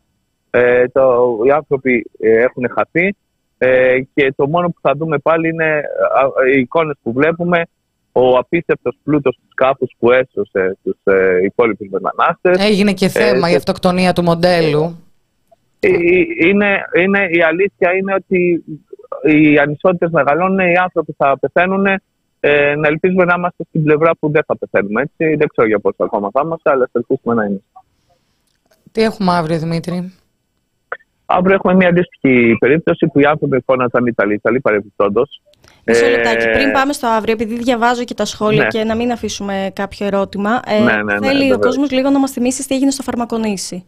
Ε, το, οι άνθρωποι ε, έχουν χαθεί ε, και το μόνο που θα δούμε πάλι είναι οι εικόνες που βλέπουμε ο απίστευτος πλούτος του σκάφους που έσωσε τους ε, υπόλοιπους μετανάστες. Έγινε και θέμα η αυτοκτονία του μοντέλου. Είναι, είναι, η αλήθεια είναι ότι οι ανισότητες μεγαλώνουν, οι άνθρωποι θα πεθαίνουν. Ε, να ελπίζουμε να είμαστε στην πλευρά που δεν θα πεθαίνουμε. Έτσι. Δεν ξέρω για πόσο ακόμα θα είμαστε, αλλά ελπίζουμε να είμαστε. Τι έχουμε αύριο, Δημήτρη; Αύριο έχουμε μια αντίστοιχη περίπτωση που οι άνθρωποι φώναζαν Ιταλοί, Ιταλοί παρεμπιπτόντως. Μισό ε, λεπτάκι. Πριν πάμε στο αύριο, επειδή διαβάζω και τα σχόλια ναι. και να μην αφήσουμε κάποιο ερώτημα, ε, ναι, ναι, ναι, θέλει ο κόσμος λίγο να μας θυμίσει τι έγινε στο Φαρμακονήσι.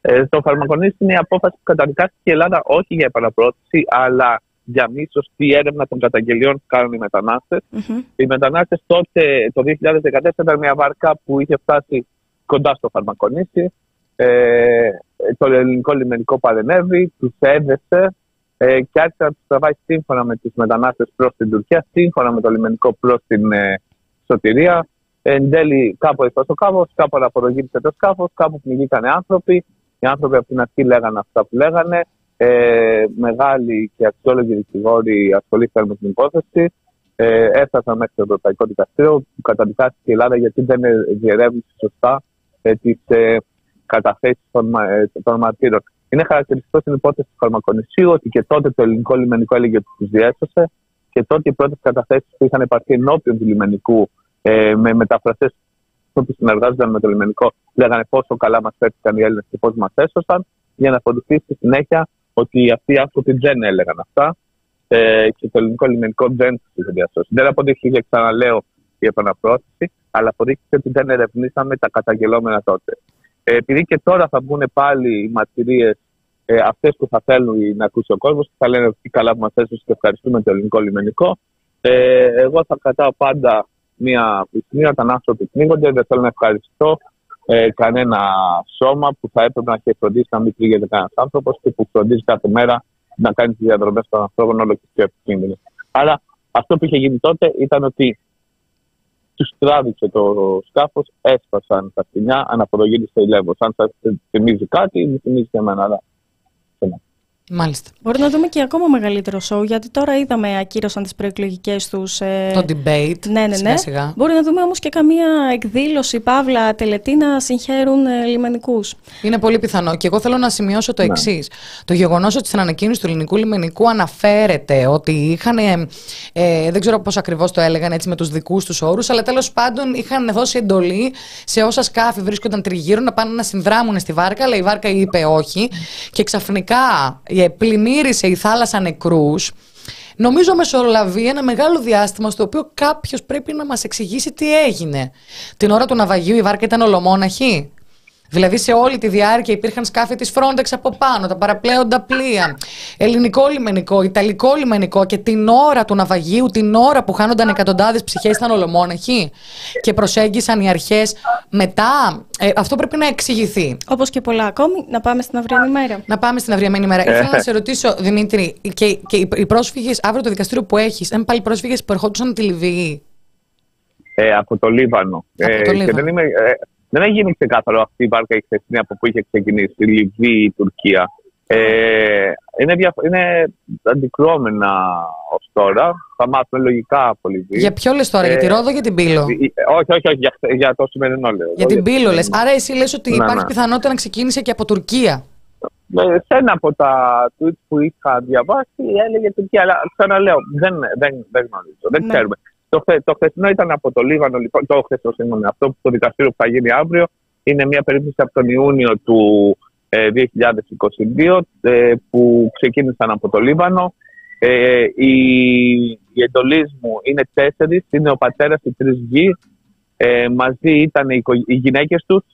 Ε, στο Φαρμακονήσι είναι η απόφαση που καταδικάστηκε η Ελλάδα όχι για επαναπρόθεση, αλλά για μη σωστή έρευνα των καταγγελιών που κάνουν οι μετανάστες. Mm-hmm. Οι μετανάστες τότε, το 2014, ήταν μια βάρκα που είχε φτάσει κοντά στο Φαρμακονήσι. Ε, το ελληνικό λιμενικό παρενέβη, τους έδεσε ε, και άρχισε να τους τραβάει σύμφωνα με τους μετανάστες προς την Τουρκία, σύμφωνα με το λιμενικό προς την ε, Σωτηρία. Εν τέλει, κάπου ήρθε το σκάφο, κάπου αναποδογύρισε το σκάφος, κάπου πνιγήκαν άνθρωποι. Οι άνθρωποι από την αρχή λέγανε αυτά που λέγανε. Ε, μεγάλοι και αξιόλογοι δικηγόροι ασχολήθηκαν με την υπόθεση. Ε, έφτασαν μέχρι το Ευρωπαϊκό Δικαστήριο που καταδικάστηκε η Ελλάδα γιατί δεν διερεύνησε σωστά ε, τις ε, καταθέσεις των, ε, των μαρτύρων. Είναι χαρακτηριστικό στην υπόθεση του Φαρμακονησίου ότι και τότε το ελληνικό λιμενικό έλεγε ότι τους διέσωσε και τότε οι πρώτες καταθέσεις που είχαν υπαρχεί ενώπιον του λιμενικού ε, με μεταφραστές που συνεργάζονταν με το λιμενικό λέγανε πόσο καλά μας φέρθηκαν οι Έλληνες και πώς μας έσωσαν, για να αποδειχθεί στη συνέχεια ότι αυτοί οι άνθρωποι δεν έλεγαν αυτά ε, και το ελληνικό λιμενικό δεν τους είχε διασώσει. Δεν αποδείχθηκε, ξαναλέω, η επαναπρόθεση, αλλά αποδείχθηκε ότι δεν ερευνήσαμε τα καταγγελόμενα τότε. Ε, επειδή και τώρα θα βγουν πάλι οι μαρτυρίες ε, αυτές που θα θέλουν να ακούσει ο κόσμος, θα λένε ότι καλά που μας έσωσε και ευχαριστούμε το ελληνικό λιμενικό. Ε, εγώ θα κρατάω πάντα μια πισμή όταν άνθρωποι πνίγονται. Δεν θέλω να ευχαριστώ ε, κανένα σώμα που θα έπρεπε να έχει φροντίσει να μην πνίγεται κανένας άνθρωπος και που φροντίζει κάθε μέρα να κάνει τις διαδρομές των ανθρώπων όλο και πιο επικίνδυνες. Άρα αυτό που είχε γίνει τότε ήταν ότι τους τράβηξε το σκάφος, έσπασαν τα σκηνιά, αναποδογύρισε η Λέβος. Αν σας θυμίζει κάτι, μου θυμίζει και εμένα. Αλλά... Μάλιστα. Μπορεί να δούμε και ακόμα μεγαλύτερο σοου, γιατί τώρα είδαμε ακύρωσαν τις προεκλογικές τους. Ε... Το debate. Ναι, ναι, ναι. Σιγά. Μπορεί να δούμε όμως και καμία εκδήλωση, παύλα, τελετή να συγχαίρουν ε, λιμενικούς. Είναι πολύ πιθανό. Και εγώ θέλω να σημειώσω το ναι. εξής. Το γεγονός ότι στην ανακοίνωση του ελληνικού λιμενικού αναφέρεται ότι είχαν. Ε, ε δεν ξέρω πώς ακριβώς το έλεγαν έτσι με τους δικούς τους όρους, αλλά τέλος πάντων είχαν δώσει εντολή σε όσα σκάφη βρίσκονταν τριγύρω να πάνε να συνδράμουν στη βάρκα, αλλά η βάρκα είπε όχι. Και ξαφνικά ε, πλημμύρισε η θάλασσα νεκρούς, νομίζω μεσολαβεί ένα μεγάλο διάστημα στο οποίο κάποιος πρέπει να μας εξηγήσει τι έγινε. Την ώρα του ναυαγίου η βάρκα ήταν ολομόναχη; Δηλαδή σε όλη τη διάρκεια υπήρχαν σκάφη της Frontex από πάνω, τα παραπλέοντα πλοία, ελληνικό λιμενικό, ιταλικό λιμενικό και την ώρα του ναυαγίου, την ώρα που χάνονταν εκατοντάδες ψυχές ήταν ολομόναχοι και προσέγγισαν οι αρχές μετά. Ε, αυτό πρέπει να εξηγηθεί. Όπως και πολλά ακόμη, να πάμε στην αυριανή μέρα. Να πάμε στην αυριανή μέρα. Ήθελα να σε ρωτήσω, Δημήτρη, και, και οι πρόσφυγες, αύριο το δικαστήριο που έχεις, είναι πάλι πρόσφυγες που ερχόντουσαν τη Λιβύη; Ε, από το Λίβανο. Από το Λίβανο. Ε, και δεν είμαι, ε, δεν έχει γίνει ξεκάθαρο αυτή η βάρκα η χθεσινή από που είχε ξεκινήσει, η Λιβύη, η Τουρκία. Ε, είναι, δια, είναι αντικρώμενα ως τώρα. Θα μάθουμε λογικά από Λιβύη. Για ποιο λες τώρα, ε, για τη Ρόδο ή για την Πύλο; όχι, όχι, όχι, για, για το σημερινό λέω. Για την Πύλο λες. Άρα εσύ λες ότι ναι, υπάρχει ναι. πιθανότητα να ξεκίνησε και από Τουρκία. Ε, σε ένα από τα tweets που είχα διαβάσει έλεγε Τουρκία, αλλά ξαναλέω, δεν, δεν, δεν γνωρίζω, δεν ναι. ξέρουμε. Το, το χθεσινό ήταν από το Λίβανο, λοιπόν, το χθεσινό, συγγνώμη, αυτό το δικαστήριο που θα γίνει αύριο είναι μια περίπτωση από τον Ιούνιο του 2022 ε, που ξεκίνησαν από το Λίβανο. Ε, οι, οι εντολείς μου είναι τέσσερις, είναι ο πατέρας, οι τρεις γη. Ε, μαζί ήταν οι, οι γυναίκες τους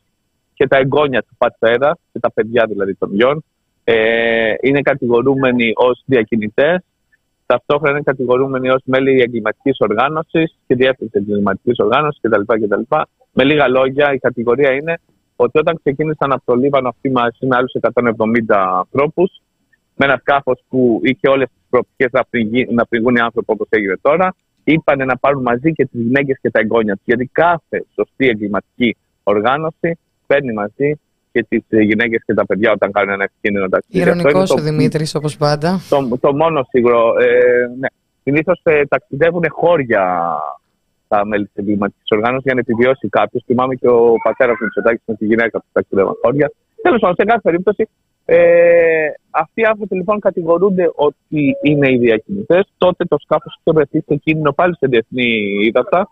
και τα εγγόνια του πατέρα και τα παιδιά δηλαδή των γιών. Ε, είναι κατηγορούμενοι ως διακινητές. Ταυτόχρονα είναι κατηγορούμενοι ως μέλη εγκληματικής οργάνωσης και διεύθυνση εγκληματικής οργάνωσης κτλ. Με λίγα λόγια, η κατηγορία είναι ότι όταν ξεκίνησαν από το Λίβανο αυτοί μαζί με άλλους 170 ανθρώπους, με ένα σκάφος που είχε όλες τις προοπτικές να, να πληγούν οι άνθρωποι όπως έγινε τώρα, είπαν να πάρουν μαζί και τις γυναίκες και τα εγγόνια τους. Γιατί κάθε σωστή εγκληματική οργάνωση παίρνει μαζί και τις γυναίκες και τα παιδιά όταν κάνουν ένα επικίνδυνο ταξίδι. Ηρωνικός ο Δημήτρης, όπως πάντα. Το, το μόνο σίγουρο. Ε, ναι. Συνήθως ε, ταξιδεύουν χώρια τα μέλη της εγκληματικής οργάνωσης για να επιβιώσει κάποιος. Θυμάμαι και ο πατέρας μου Μητσοτάκης με τη γυναίκα του ταξιδεύαν χώρια. Τέλος πάντων, σε κάθε περίπτωση, ε, αυτοί οι άνθρωποι λοιπόν κατηγορούνται ότι είναι οι διακινητές. Τότε το σκάφος είχε βρεθεί σε κίνδυνο πάλι σε διεθνή ύδατα.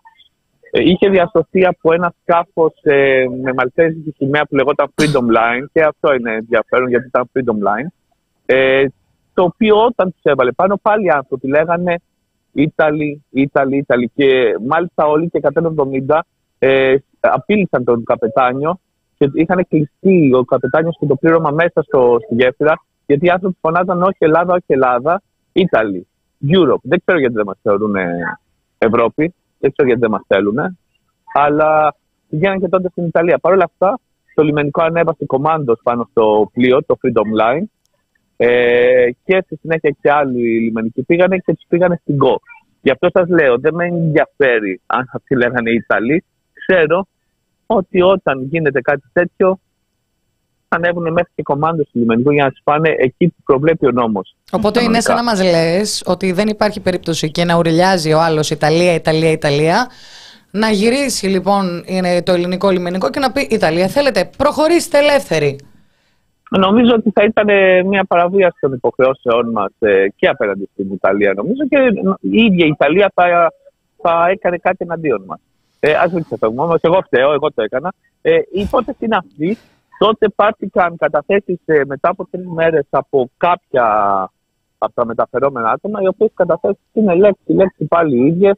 Ε, είχε διασωθεί από ένα σκάφος ε, με μαλτέζικη σημαία που λεγόταν Freedom Line και αυτό είναι ενδιαφέρον γιατί ήταν Freedom Line. Ε, το οποίο όταν τους έβαλε πάνω πάλι οι άνθρωποι λέγανε Ήταλοι, Ήταλοι, Ήταλοι. Και μάλιστα όλοι και 170 ε, απείλησαν τον καπετάνιο και είχαν κλειστεί ο καπετάνιος και το πλήρωμα μέσα στο, στη γέφυρα. Γιατί οι άνθρωποι φωνάζαν όχι Ελλάδα, όχι Ελλάδα, Ήταλοι. Europe. Δεν ξέρω γιατί δεν μας θεωρούν Ευρώπη, δεν ξέρω γιατί δεν μας θέλουν. Αλλά πηγαίναν και τότε στην Ιταλία. Παρ' όλα αυτά, το λιμενικό ανέβασε κομμάντος πάνω στο πλοίο, το Freedom Line, ε, και στη συνέχεια και άλλοι λιμενικοί πήγανε και τους πήγανε στην ΚΟ. Γι' αυτό σας λέω, δεν με ενδιαφέρει αν αυτοί λέγανε οι Ιταλοί. Ξέρω ότι όταν γίνεται κάτι τέτοιο, ανέβουν μέχρι και κομμάτι του λιμενικού για να του πάνε εκεί που προβλέπει ο νόμος. Οπότε είναι σαν να μας λες ότι δεν υπάρχει περίπτωση και να ουρλιάζει ο άλλος Ιταλία, Ιταλία, Ιταλία. Να γυρίσει λοιπόν είναι το ελληνικό λιμενικό και να πει Ιταλία, θέλετε, προχωρήστε ελεύθεροι. Νομίζω ότι θα ήταν ε, μια παραβίαση των υποχρεώσεών μας ε, και απέναντι στην Ιταλία. Νομίζω και η ίδια η Ιταλία θα, θα έκανε κάτι εναντίον μας. Ε, Α μην ξεφεύγουμε όμως, εγώ φταίω, εγώ το έκανα. Ε, η υπόθεση είναι αυτή. Τότε πάρθηκαν καταθέσεις ε, μετά από τρεις μέρες από κάποια από τα μεταφερόμενα άτομα, οι οποίες καταθέσεις είναι λέξη, λέξη πάλι οι ίδιες.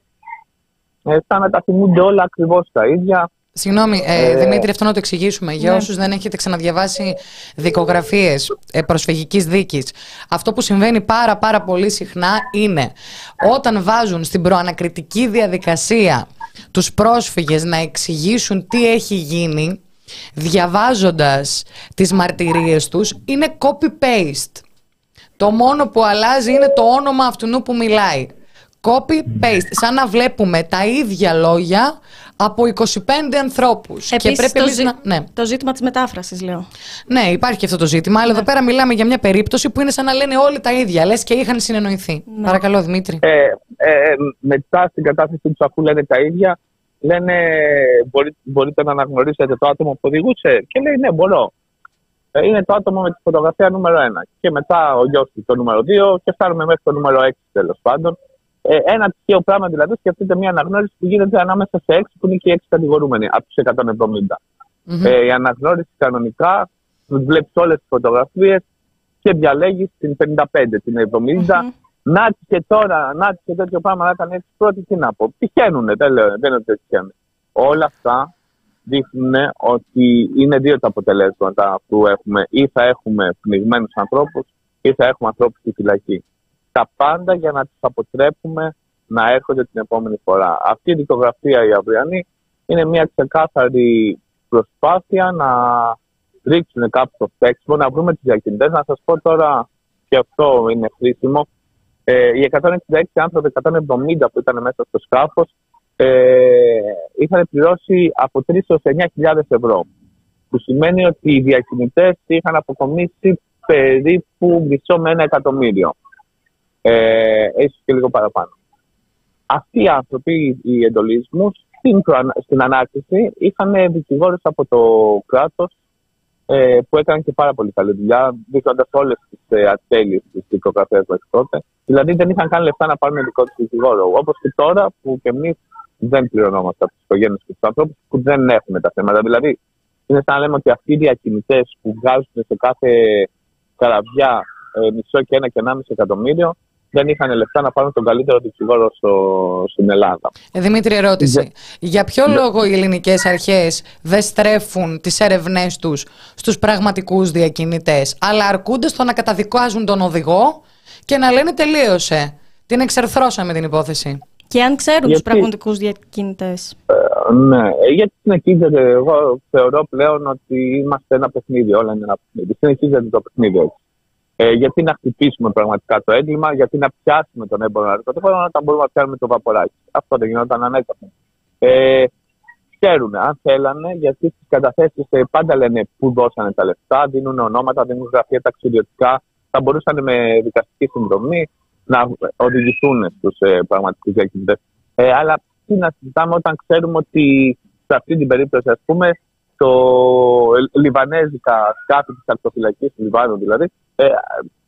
Ε, σαν να τα θυμούνται όλα ακριβώς τα ίδια. Συγγνώμη, ε, ε, Δημήτρη, αυτό να το εξηγήσουμε. Για ναι. όσους δεν έχετε ξαναδιαβάσει δικογραφίες ε, προσφυγικής δίκης, αυτό που συμβαίνει πάρα πάρα πολύ συχνά είναι όταν βάζουν στην προανακριτική διαδικασία τους πρόσφυγες να εξηγήσουν τι έχει γίνει, διαβάζοντας τις μαρτυρίες τους, είναι copy-paste. Το μόνο που αλλάζει είναι το όνομα αυτού που μιλάει. Copy-paste. Σαν να βλέπουμε τα ίδια λόγια από 25 ανθρώπους. Και πρέπει το, ζη... να... ναι. το ζήτημα της μετάφρασης, λέω. Ναι, υπάρχει και αυτό το ζήτημα. Αλλά ναι. εδώ πέρα μιλάμε για μια περίπτωση που είναι σαν να λένε όλοι τα ίδια. Λες και είχαν συνεννοηθεί. Ναι. Παρακαλώ, Δημήτρη. Ε, ε, μετά στην κατάσταση τους, αφού λένε τα ίδια, λένε μπορείτε, μπορείτε να αναγνωρίσετε το άτομο που οδηγούσε. Και λέει ναι, μπορώ. Ε, είναι το άτομο με τη φωτογραφία νούμερο 1. Και μετά ο γιος του το νούμερο 2 και φτάνουμε μέχρι το νούμερο 6 τέλος πάντων. Ε, ένα τυχαίο πράγμα δηλαδή, σκεφτείτε μια αναγνώριση που γίνεται ανάμεσα σε έξι που είναι και έξι κατηγορούμενοι από τους 170. Mm-hmm. Ε, η αναγνώριση κανονικά, βλέπεις όλες τις φωτογραφίες και διαλέγεις την 55, την 70. Mm-hmm. Να και τώρα, να και τέτοιο πράγμα να ήταν έτσι πρώτη, τι να πω. Τυχαίνουν, δεν, λέω, δεν είναι ότι τυχαίνουν. Όλα αυτά δείχνουν ότι είναι δύο τα αποτελέσματα που έχουμε. Ή θα έχουμε πνιγμένους ανθρώπους, ή θα έχουμε ανθρώπους στη φυλακή τα πάντα για να τους αποτρέπουμε να έρχονται την επόμενη φορά. Αυτή η δικογραφία η αυριανή είναι μια ξεκάθαρη προσπάθεια να ρίξουν κάπου το φταίξιμο, να βρούμε τις διακινητές. Να σας πω τώρα, και αυτό είναι χρήσιμο, ε, οι 166 άνθρωποι, 170 που ήταν μέσα στο σκάφος, ε, είχαν πληρώσει από 3 έως 9.000 ευρώ. Που σημαίνει ότι οι διακινητές είχαν αποκομίσει περίπου μισό με ένα εκατομμύριο. Ε, και λίγο παραπάνω. Αυτοί οι άνθρωποι, οι εντολισμού, στην, στην ανάκτηση είχαν δικηγόρους από το κράτος ε, που έκαναν και πάρα πολύ καλή δουλειά, δείχνοντας όλες τις ε, ατέλειες της δικογραφία μέχρι τότε. Δηλαδή δεν είχαν καν λεφτά να πάρουν δικό τους δικηγόρο. Όπως και τώρα που και εμείς δεν πληρωνόμαστε από τι οικογένειε και τους ανθρώπους που δεν έχουν τα θέματα. Δηλαδή, είναι σαν να λέμε ότι αυτοί οι διακινητές που βγάζουν σε κάθε καραβιά ε, μισό και ένα και ένα μισό εκατομμύριο δεν είχαν λεφτά να πάρουν τον καλύτερο δικηγόρο στην Ελλάδα. Ε, Δημήτρη, ερώτηση. Για, ποιο λόγο οι ελληνικές αρχές δεν στρέφουν τις έρευνές τους στους πραγματικούς διακινητές, αλλά αρκούνται στο να καταδικάζουν τον οδηγό και να λένε τελείωσε. Την εξερθρώσαμε την υπόθεση. Και αν ξέρουν γιατί... του πραγματικούς διακινητές. Ε, ναι, ε, γιατί συνεχίζεται. Εγώ θεωρώ πλέον ότι είμαστε ένα παιχνίδι. Όλα είναι ένα παιχνίδι. Συνεχίζεται το παιχνίδι έτσι. Ε, γιατί να χτυπήσουμε πραγματικά το έγκλημα, γιατί να πιάσουμε τον έμπορο ναρκωτικών όταν μπορούμε να πιάνουμε το βαποράκι. Αυτό δεν γινόταν ανέκαθεν. Ε, ξέρουν αν θέλανε, γιατί στις καταθέσεις ε, πάντα λένε πού δώσανε τα λεφτά, δίνουν ονόματα, δίνουν γραφεία ταξιδιωτικά. Θα μπορούσαν με δικαστική συνδρομή να οδηγηθούν στους ε, πραγματικούς διακινητές. Ε, αλλά τι να συζητάμε όταν ξέρουμε ότι σε αυτή την περίπτωση, ας πούμε, το λιβανέζικα σκάφη της ακτοφυλακής του Λιβάνου δηλαδή, ε,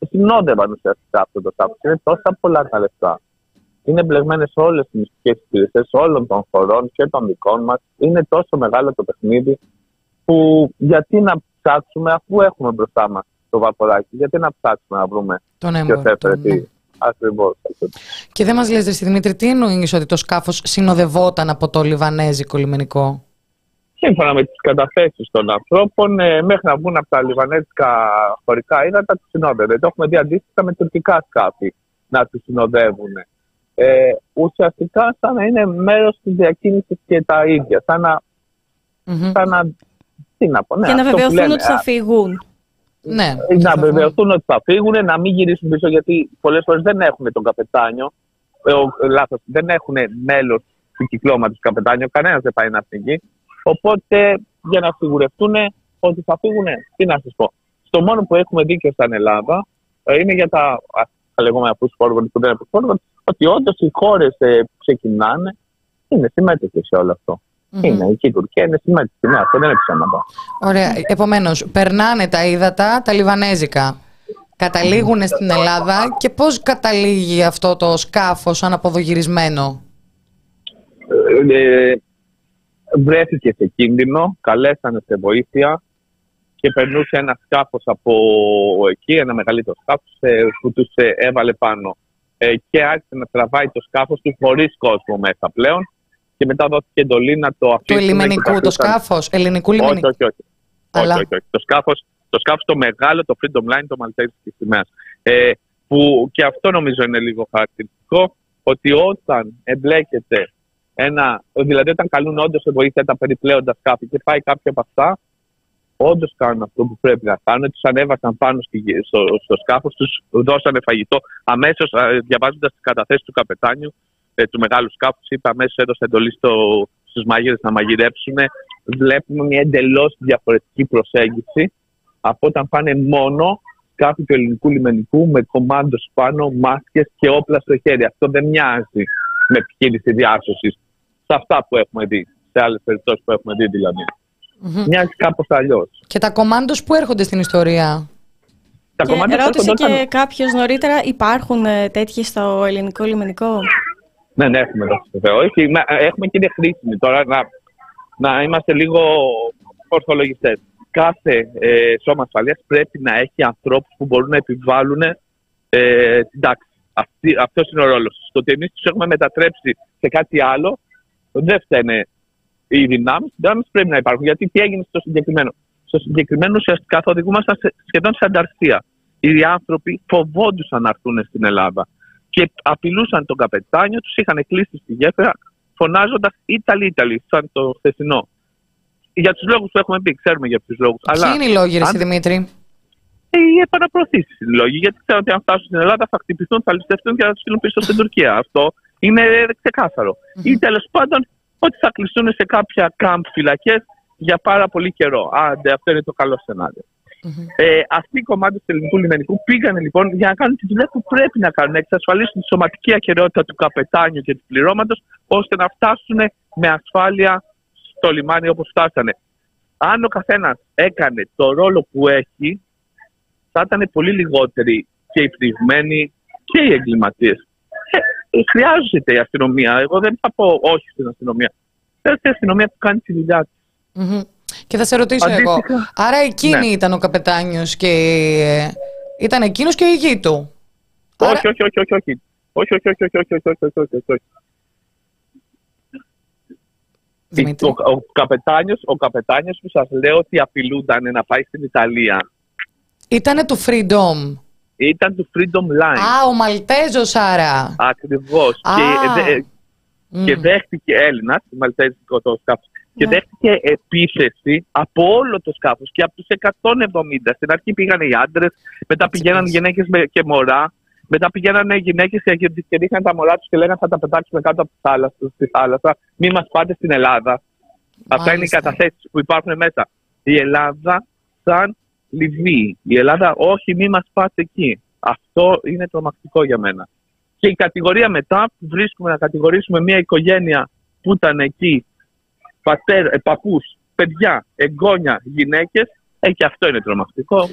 συνόδευαν ουσιαστικά αυτό το σκάφος. Είναι τόσα πολλά τα λεφτά. Είναι μπλεγμένε όλες οι μυστικές υπηρεσίες όλων των χωρών και των δικών μας. Είναι τόσο μεγάλο το παιχνίδι που γιατί να ψάξουμε αφού έχουμε μπροστά μας το βαποράκι, γιατί να ψάξουμε να βρούμε τον έμπορ, ποιο έφερε τι. Ακριβώς. Και δεν μας λες, Δημήτρη, τι εννοείς ότι το σκάφος συνοδευόταν από το Λιβανέζικο λιμενικό; Σύμφωνα με τις καταθέσεις των ανθρώπων, ε, μέχρι να βγουν από τα λιβανέζικα χωρικά ύδατα, τους συνόδευε. Το έχουμε δει αντίστοιχα με τουρκικά σκάφη να τους συνοδεύουν. Ε, ουσιαστικά σαν να είναι μέρος της διακίνησης και τα ίδια. Σαν να. Mm-hmm. Σαν να τι να πω, ναι, και να βεβαιωθούν ότι θα φύγουν. Ναι, ε, να βεβαιωθούν ότι θα φύγουν, να μην γυρίσουν πίσω, γιατί πολλές φορές δεν έχουν τον καπετάνιο. Ε, λάθος, δεν έχουν μέλος του κυκλώματος καπετάνιο. Κανένας δεν πάει να φύγει. Οπότε για να σιγουρευτούν ότι θα φύγουν, τι να σας πω. Στο μόνο που έχουμε δίκιο στην Ελλάδα ε, είναι για τα, τα λεγόμενα αποσφόργοντα που δεν είναι αποσφόργοντα, ότι όντως οι χώρες ε, που ξεκινάνε είναι συμμέτοχε σε όλο αυτό. Mm-hmm. Είναι η Τουρκία, είναι συμμέτοχη. Ναι, αυτό δεν είναι ψέματα. Ωραία. Επομένως, περνάνε τα ύδατα, τα λιβανέζικα. Καταλήγουν στην Ελλάδα και πώς καταλήγει αυτό το σκάφος αναποδογυρισμένο; Ε, ε βρέθηκε σε κίνδυνο, καλέσανε σε βοήθεια και περνούσε ένα σκάφος από εκεί, ένα μεγαλύτερο σκάφος που τους ε, έβαλε πάνω. Ε, και άρχισε να τραβάει το σκάφος του χωρίς κόσμο μέσα πλέον. Και μετά δόθηκε εντολή να το αφήσει. Του ελληνικού το σκάφος, ελληνικού λιμενικού; Όχι, όχι, όχι. όχι, όχι, όχι. Το σκάφο το, σκάφος, το μεγάλο, το Freedom Line, το Maltese σημαία. Ε, που και αυτό νομίζω είναι λίγο χαρακτηριστικό, ότι όταν εμπλέκεται ένα, δηλαδή όταν καλούν όντως σε βοήθεια τα περιπλέοντας σκάφη και πάει κάποιο από αυτά, όντως κάνουν αυτό που πρέπει να κάνουν. Τους ανέβασαν πάνω στο, στο σκάφος, τους δώσανε φαγητό. Αμέσως, διαβάζοντας τις καταθέσεις του καπετάνιου ε, του μεγάλου σκάφους, είπε αμέσως έδωσε εντολή στο, στους μάγειρες να μαγειρέψουν. Βλέπουμε μια εντελώς διαφορετική προσέγγιση από όταν πάνε μόνο σκάφη του ελληνικού λιμενικού με κομμάντος πάνω, μάσκες και όπλα στο χέρι. Αυτό δεν μοιάζει με επιχείρηση διάσωσης σε αυτά που έχουμε δει, σε άλλες περιπτώσεις που έχουμε δει δηλαδή. Mm-hmm. Μοιάζει κάπως αλλιώς. Και τα κομμάντος που έρχονται στην ιστορία; Τα και ρώτησε και κάποιος νωρίτερα, υπάρχουν ε, τέτοιοι στο ελληνικό λιμενικό; Ναι, ναι, έχουμε εδώ βεβαίως. Έχουμε και είναι χρήσιμη τώρα να, να είμαστε λίγο ορθολογιστές. Κάθε ε, σώμα ασφαλείας πρέπει να έχει ανθρώπους που μπορούν να επιβάλλουν ε, την τάξη. Αυτός είναι ο ρόλος. Το ότι εμείς τους έχουμε μετατρέψει σε κάτι άλλο δεν φταίνε οι δυνάμεις. Οι δυνάμει πρέπει να υπάρχουν. Γιατί τι έγινε στο συγκεκριμένο. Στο συγκεκριμένο ουσιαστικά θα οδηγούμασταν σχεδόν σε ανταρσία. Οι άνθρωποι φοβόντουσαν να έρθουν στην Ελλάδα και απειλούσαν τον καπετάνιο, τους είχαν κλείσει στη γέφυρα φωνάζοντας Ιταλί, Ιταλί, σαν το χθεσινό. Για τους λόγους που έχουμε πει, ξέρουμε για ποιους λόγους. Ποιοι είναι οι λόγοι, αν... Δημήτρη; Ε, οι επαναπροωθήσεις είναι οι λόγοι. Γιατί ξέρουν ότι αν φτάσουν στην Ελλάδα θα χτυπηθούν, θα ληστευτούν και θα τους στείλουν πίσω στην Τουρκία. Αυτό είναι ξεκάθαρο. Ή τέλος πάντων ότι θα κλειστούν σε κάποια κάμπ φυλακές για πάρα πολύ καιρό. Άντε, αυτό είναι το καλό σενάριο. Ε, αυτοί οι κομμάτες του ελληνικού λιμενικού πήγαν λοιπόν για να κάνουν τη δουλειά που πρέπει να κάνουν, να εξασφαλίσουν τη σωματική ακαιρεότητα του καπετάνιου και του πληρώματος, ώστε να φτάσουν με ασφάλεια στο λιμάνι όπως φτάσανε. Αν ο καθένας έκανε το ρόλο που έχει, θα ήταν πολύ λιγότεροι και οι πληγμένοι και οι εγκληματίες. Ε, χρειάζεται η αστυνομία. Εγώ δεν θα πω όχι στην αστυνομία. Χρειάζεται η αστυνομία που κάνει τη δουλειά της. Και θα σε ρωτήσω εγώ. Άρα εκείνη ήταν ο καπετάνιος και ήταν εκείνος και η γη του. Όχι, όχι, όχι, όχι, όχι. Όχι, όχι, όχι, όχι, όχι, όχι, όχι, όχι, όχι. Ο, ο, καπετάνιος, ο καπετάνιος που σας λέω ότι απειλούνταν να πάει στην Ιταλία. Ήτανε του Freedom. Ήταν του Freedom Line. Α, ο Μαλτέζος άρα. Ακριβώς. Και, και δέχτηκε Έλληνας, Μαλτέζικο το σκάφος και ναι. δέχτηκε επίθεση από όλο το σκάφος και από τους 170. Στην αρχή πήγαν οι άντρες, μετά πηγαίναν γυναίκες και μωρά, μετά πηγαίναν γυναίκες και ρίχναν τα μωρά τους και λέγανε θα τα πετάξουμε κάτω από τη θάλασσα, στη θάλασσα. Μην μας πάτε στην Ελλάδα. Μάλιστα. Αυτά είναι οι καταθέσεις που υπάρχουν μέσα. Η Ελλάδα σαν Λιβύη. Η Ελλάδα, όχι, μην μας πάτε εκεί. Αυτό είναι τρομακτικό για μένα. Και η κατηγορία μετά που βρίσκουμε να κατηγορήσουμε μια οικογένεια που ήταν εκεί πατέρ, ε, παππούς, παιδιά, εγγόνια, γυναίκες, ε, και αυτό είναι τρομακτικό.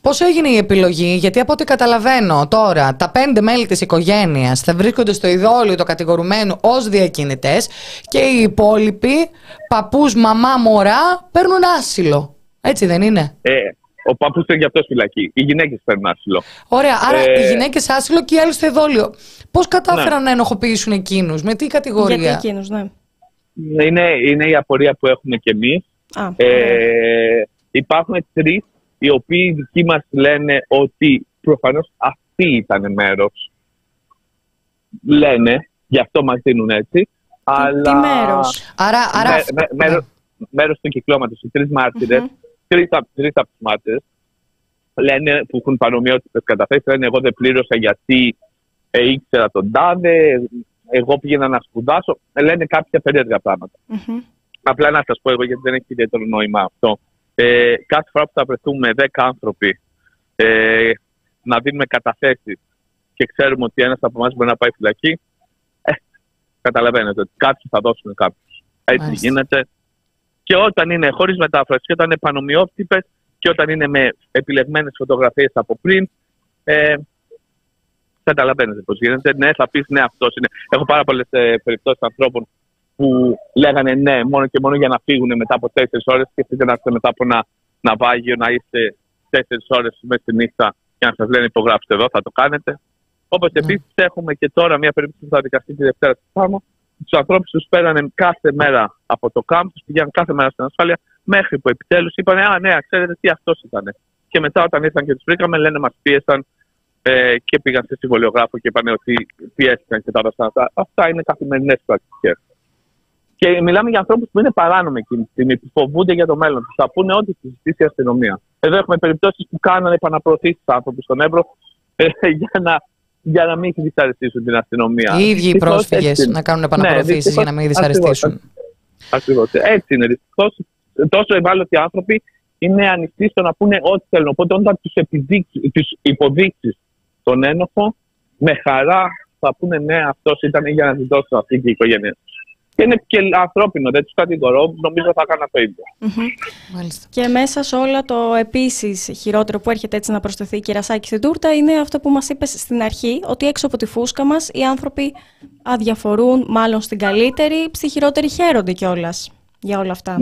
Πώς έγινε η επιλογή, Γιατί από ό,τι καταλαβαίνω τώρα, τα πέντε μέλη της οικογένειας θα βρίσκονται στο ειδόλιο του κατηγορουμένου ως διακινητές και οι υπόλοιποι, παππούς, μαμά, μωρά, παίρνουν άσυλο. Έτσι δεν είναι; Ε, ο παππούς είναι γι' αυτό φυλακή. Οι γυναίκες παίρνουν άσυλο. Ωραία. Άρα ε... οι γυναίκες άσυλο και οι άλλοι στο ειδόλιο. Πώς κατάφεραν ναι. να ενοχοποιήσουν εκείνους, με τι κατηγορία; Γιατί εκείνους, ναι είναι, είναι η απορία που έχουμε κι εμείς. ε, υπάρχουν τρεις οι οποίοι δικοί μας λένε ότι προφανώς αυτοί ήταν μέρος. Λένε, γι' αυτό μας δίνουν έτσι. Τι, αλλά... τι μέρος; Άρα, άρα... Με, με, μέρος, μέρος του κυκλώματος. Οι τρεις μάρτυρες, mm-hmm. Τρεις, τρεις από τους μάρτυρες, λένε που έχουν παρομοιότητες καταθέσεις, λένε εγώ δεν πλήρωσα γιατί ε, ήξερα τον τάδε, εγώ πήγαινα να σπουδάσω, λένε κάποια περίεργα πράγματα. Mm-hmm. Απλά να σας πω εγώ, γιατί δεν έχει ιδιαίτερο νόημα αυτό. Ε, κάθε φορά που θα βρεθούμε 10 άνθρωποι ε, να δίνουμε καταθέσεις και ξέρουμε ότι ένας από εμάς μπορεί να πάει φυλακή, ε, καταλαβαίνετε ότι κάποιοι θα δώσουν κάποιους. Έτσι γίνεται. Και όταν είναι χωρίς μετάφραση, και όταν είναι πανομοιότυπες και όταν είναι με επιλεγμένες φωτογραφίες από πριν, ε, Καταλαβαίνετε πώς γίνεται. Ναι, θα πεις ναι, αυτός είναι. Έχω πάρα πολλές ε, περιπτώσεις ανθρώπων που λέγανε ναι, μόνο και μόνο για να φύγουν μετά από τέσσερις ώρες. Και εσείς να είστε μετά από ένα ναυάγιο, να είστε τέσσερις ώρες μέσα στη νύχτα και να σας λένε υπογράψτε εδώ, θα το κάνετε. Όπως ναι. επίσης έχουμε και τώρα μια περίπτωση που θα δικαστεί τη Δευτέρα του Πάμου. Τους ανθρώπους τους πέρανε κάθε μέρα από το κάμπ, τους πηγαίνουν κάθε μέρα στην ασφάλεια, μέχρι που επιτέλους είπαν Α, ναι, ξέρετε τι αυτός ήταν. Και μετά όταν ήρθαν και τους βρήκαμε, λένε μας πίεσαν ε, και πήγαν σε συμβολιογράφο και είπαν ότι πιέστηκαν και τα αυτά. Αυτά είναι καθημερινές πρακτικές. Και μιλάμε για ανθρώπους που είναι παράνομοι εκείνη τη στιγμή, που φοβούνται για το μέλλον τους. Θα πούνε ό,τι συζητήσει η αστυνομία. Εδώ έχουμε περιπτώσεις που κάνανε επαναπροωθήσεις άνθρωποι στον Εύρο ε, για, να, για να μην δυσαρεστήσουν την αστυνομία. Οι ίδιοι οι πρόσφυγες να κάνουν επαναπροωθήσεις ναι, για να μην δυσαρεστήσουν. Ακριβώς. Έτσι είναι. Δυστυχώς τόσο ευάλωτοι άνθρωποι είναι ανοιχτοί στο να πούνε ό,τι θέλουν. Οπότε όταν τους υποδείξεις τον ένοχο, με χαρά θα πούνε ναι, αυτός ήταν για να την δώσω αυτή και η οικογένεια. Και είναι και ανθρώπινο, δεν τους κατηγορώ, νομίζω θα έκανα το ίδιο. Και μέσα σε όλα το επίσης χειρότερο που έρχεται έτσι να προσθεθεί κερασάκι στην τούρτα είναι αυτό που μας είπες στην αρχή, ότι έξω από τη φούσκα μας οι άνθρωποι αδιαφορούν, μάλλον στην καλύτερη, στη χειρότερη χαίρονται κιόλας για όλα αυτά.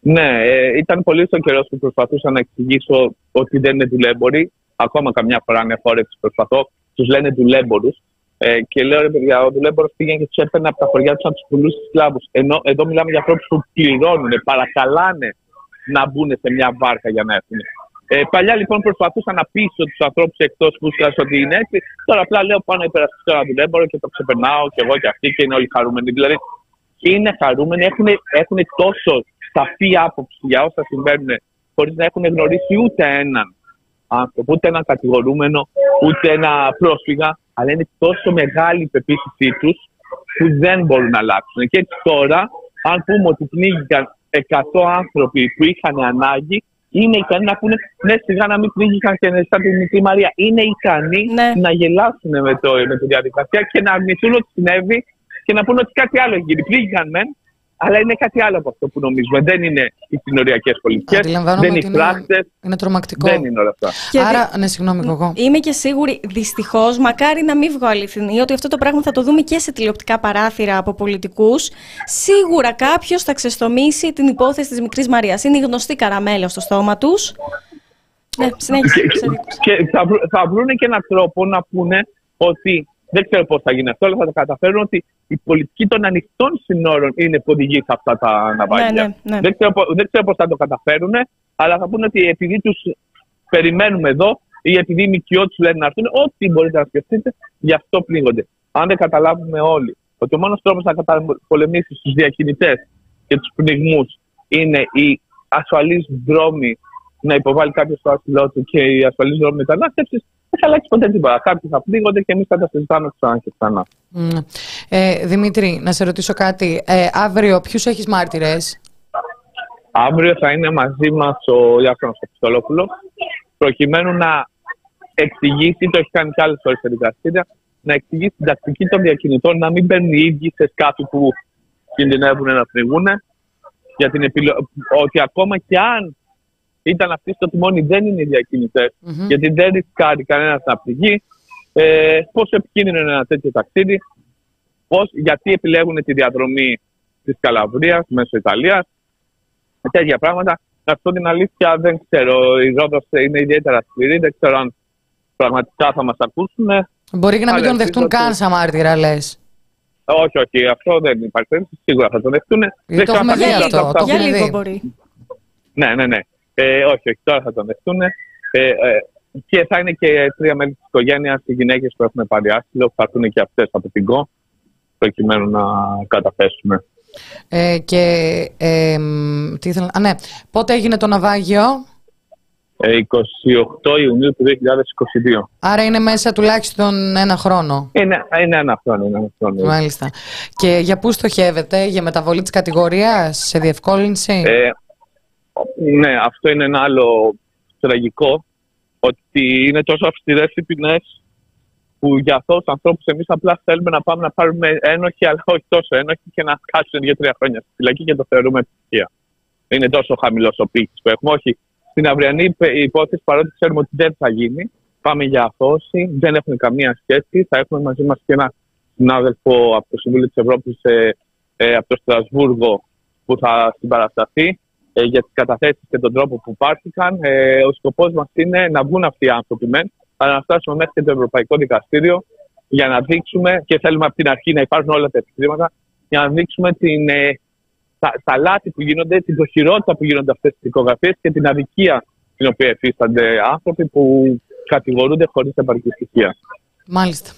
ναι, ε, ήταν πολύ στον καιρό που προσπαθούσα να εξηγήσω ότι δεν είναι δουλέμποροι ακόμα καμιά φορά είναι φορέξει προσπαθώ, τους λένε δουλέμπορους. Ε, και λέω ρε παιδιά, ο δουλέμπορος πήγαινε και τους έπαιρνε από τα χωριά τους να τους πουλούσε σκλάβου. Ενώ εδώ μιλάμε για ανθρώπους που πληρώνουν, παρακαλάνε να μπουν σε μια βάρκα για να έρθουν. Ε, παλιά λοιπόν προσπαθούσα να πείσω τους ανθρώπους εκτός φούσκα ότι είναι έτσι. Τώρα απλά λέω πάνω υπερασπιστώ ένα δουλέμπορο και το ξεπερνάω και εγώ και αυτοί και είναι όλοι χαρούμενοι. Δηλαδή είναι χαρούμενοι, έχουν, έχουν τόσο σαφή άποψη για όσα συμβαίνουν χωρίς να έχουν γνωρίσει ούτε έναν άνθρωπο, ούτε ένα κατηγορούμενο, ούτε ένα πρόσφυγα, αλλά είναι τόσο μεγάλη η πεποίθησή τους που δεν μπορούν να αλλάξουν. Και έτσι τώρα, αν πούμε ότι πνίγηκαν 100 άνθρωποι που είχαν ανάγκη, είναι ικανοί να πούνε ναι, σιγά να μην πνίγηκαν και σαν τη μικρή Μαρία. Είναι ικανοί Ναι. να γελάσουν με, το, με τη διαδικασία και να αρνηθούν ότι συνέβη και να πούνε ότι κάτι άλλο έχει γίνει. Πνίγηκαν μεν, αλλά είναι κάτι άλλο από αυτό που νομίζουμε. Δεν είναι οι συνοριακές πολιτικές, Αντιλαμβάνομαι δεν είναι ότι οι είναι- πράξτε, Είναι τρομακτικό. δεν είναι όλα αυτά. Και Άρα, ναι, συγγνώμη, εγώ. Είμαι και σίγουρη, δυστυχώς, μακάρι να μην βγω αληθινή, ότι αυτό το πράγμα θα το δούμε και σε τηλεοπτικά παράθυρα από πολιτικούς. Σίγουρα κάποιος θα ξεστομίσει την υπόθεση της μικρής Μαρίας. Είναι η γνωστή καραμέλα στο στόμα τους. Ναι, συνέχισε. Και, σε δίκους. και θα, βρου- θα βρουν και έναν τρόπο να πούνε ότι δεν ξέρω πώς θα γίνει αυτό, αλλά θα το καταφέρουν ότι η πολιτική των ανοιχτών συνόρων είναι που οδηγεί σε αυτά τα ναυάγια. Ναι, ναι, ναι. Δεν ξέρω, πο- δεν ξέρω πώς θα το καταφέρουν, αλλά θα πούνε ότι επειδή τους περιμένουμε εδώ ή επειδή οι ΜΚΟ τους λένε να έρθουν, ό,τι μπορείτε να σκεφτείτε, γι' αυτό πλήγονται. Αν δεν καταλάβουμε όλοι ότι ο μόνος τρόπος να καταπολεμήσεις τους διακινητές και τους πνιγμούς είναι οι ασφαλεί δρόμοι να υποβάλει κάποιος το άσυλό του και οι ασφαλεί δρόμοι μετανάστευσης, δεν θα αλλάξει ποτέ τίποτα. Κάποιοι θα πνίγονται και εμείς θα τα συζητάμε ξανά και ξανά. Ναι. Ε, Δημήτρη, να σε ρωτήσω κάτι. Ε, αύριο, ποιους έχεις μάρτυρες; Αύριο θα είναι μαζί μας ο Ιάκωνα Απιστολόπουλο, προκειμένου να εξηγήσει, το έχει κάνει και άλλες φορές σε δικαστήρια, να εξηγήσει την τακτική των διακινητών να μην μπαίνουν οι ίδιοι σε σκάφη που κινδυνεύουν να πνιγούν. Για την επιλο... Ότι ακόμα και αν ήταν αυτοί στο τιμόνι, δεν είναι οι διακινητές, Μμμ. γιατί δεν ρισκάρει κανένα να πληγεί. Ε, πόσο επικίνδυνο είναι ένα τέτοιο ταξίδι, πώς, γιατί επιλέγουν τη διαδρομή της Καλαβρίας μέσω Ιταλίας, τέτοια πράγματα. Να σου πω την αλήθεια, δεν ξέρω. Η Ρόδος είναι ιδιαίτερα σκληρή. Δεν ξέρω αν πραγματικά θα μας ακούσουν. Μπορεί και να μην Αλλά τον δεχτούν ελπίζω καν ότι- σαν μάρτυρα, λες. Όχι, όχι, αυτό δεν υπάρχει περίπτωση. Σίγουρα θα τον δεχτούν. Δεν το ξέρω αν έχουμε θα δει γίνει αυτό, αυτά το που- Για έχουμε λίγο δει. μπορεί. Ναι, ναι, ναι. Ε, όχι, όχι, τώρα θα τον δεχτούν. Ε, ε, και θα είναι και τρία μέλη της οικογένειας, οι γυναίκες που έχουν πάρει άσυλο, θα έρθουν και αυτές από την ΚΟ, προκειμένου να καταθέσουμε. Ε, και ε, μ, τι ήθελα... Α, ναι. Πότε έγινε το ναυάγιο, Ε, 28 Ιουνίου του 2022. άρα είναι μέσα τουλάχιστον ένα χρόνο. Είναι, είναι ένα χρόνο. Είναι ένα χρόνο. Μάλιστα. Και για πού στοχεύετε, για μεταβολή της κατηγορίας, σε διευκόλυνση; Ε, ναι, αυτό είναι ένα άλλο τραγικό. Ότι είναι τόσο αυστηρές οι ποινές που για αυτούς τους ανθρώπους εμείς απλά θέλουμε να πάμε να πάρουμε ένοχη, αλλά όχι τόσο ένοχη και να κάτσουν δύο-τρία χρόνια στη φυλακή και το θεωρούμε επιτυχία. Είναι τόσο χαμηλός ο πύχη που έχουμε. Όχι. Στην αυριανή υπε- υπόθεση, παρότι ξέρουμε ότι δεν θα γίνει, πάμε για αθώωση, δεν έχουμε καμία σχέση. Θα έχουμε μαζί μας και ένα συνάδελφο από το Συμβούλιο της Ευρώπης ε, ε, από το Στρασβούργο που θα συμπαρασταθεί ε, για τις καταθέσεις και τον τρόπο που πάρθηκαν. Ε, ο σκοπός μας είναι να βγουν αυτοί οι άνθρωποι μεν, αλλά να φτάσουμε μέχρι και το Ευρωπαϊκό Δικαστήριο για να δείξουμε και θέλουμε από την αρχή να υπάρχουν όλα τα επιχειρήματα για να δείξουμε την, ε, τα, τα λάθη που γίνονται, την προχειρότητα που γίνονται αυτές τις δικογραφίες και την αδικία την οποία εφίστανται άνθρωποι που κατηγορούνται χωρίς επαρκή στοιχεία. Μάλιστα.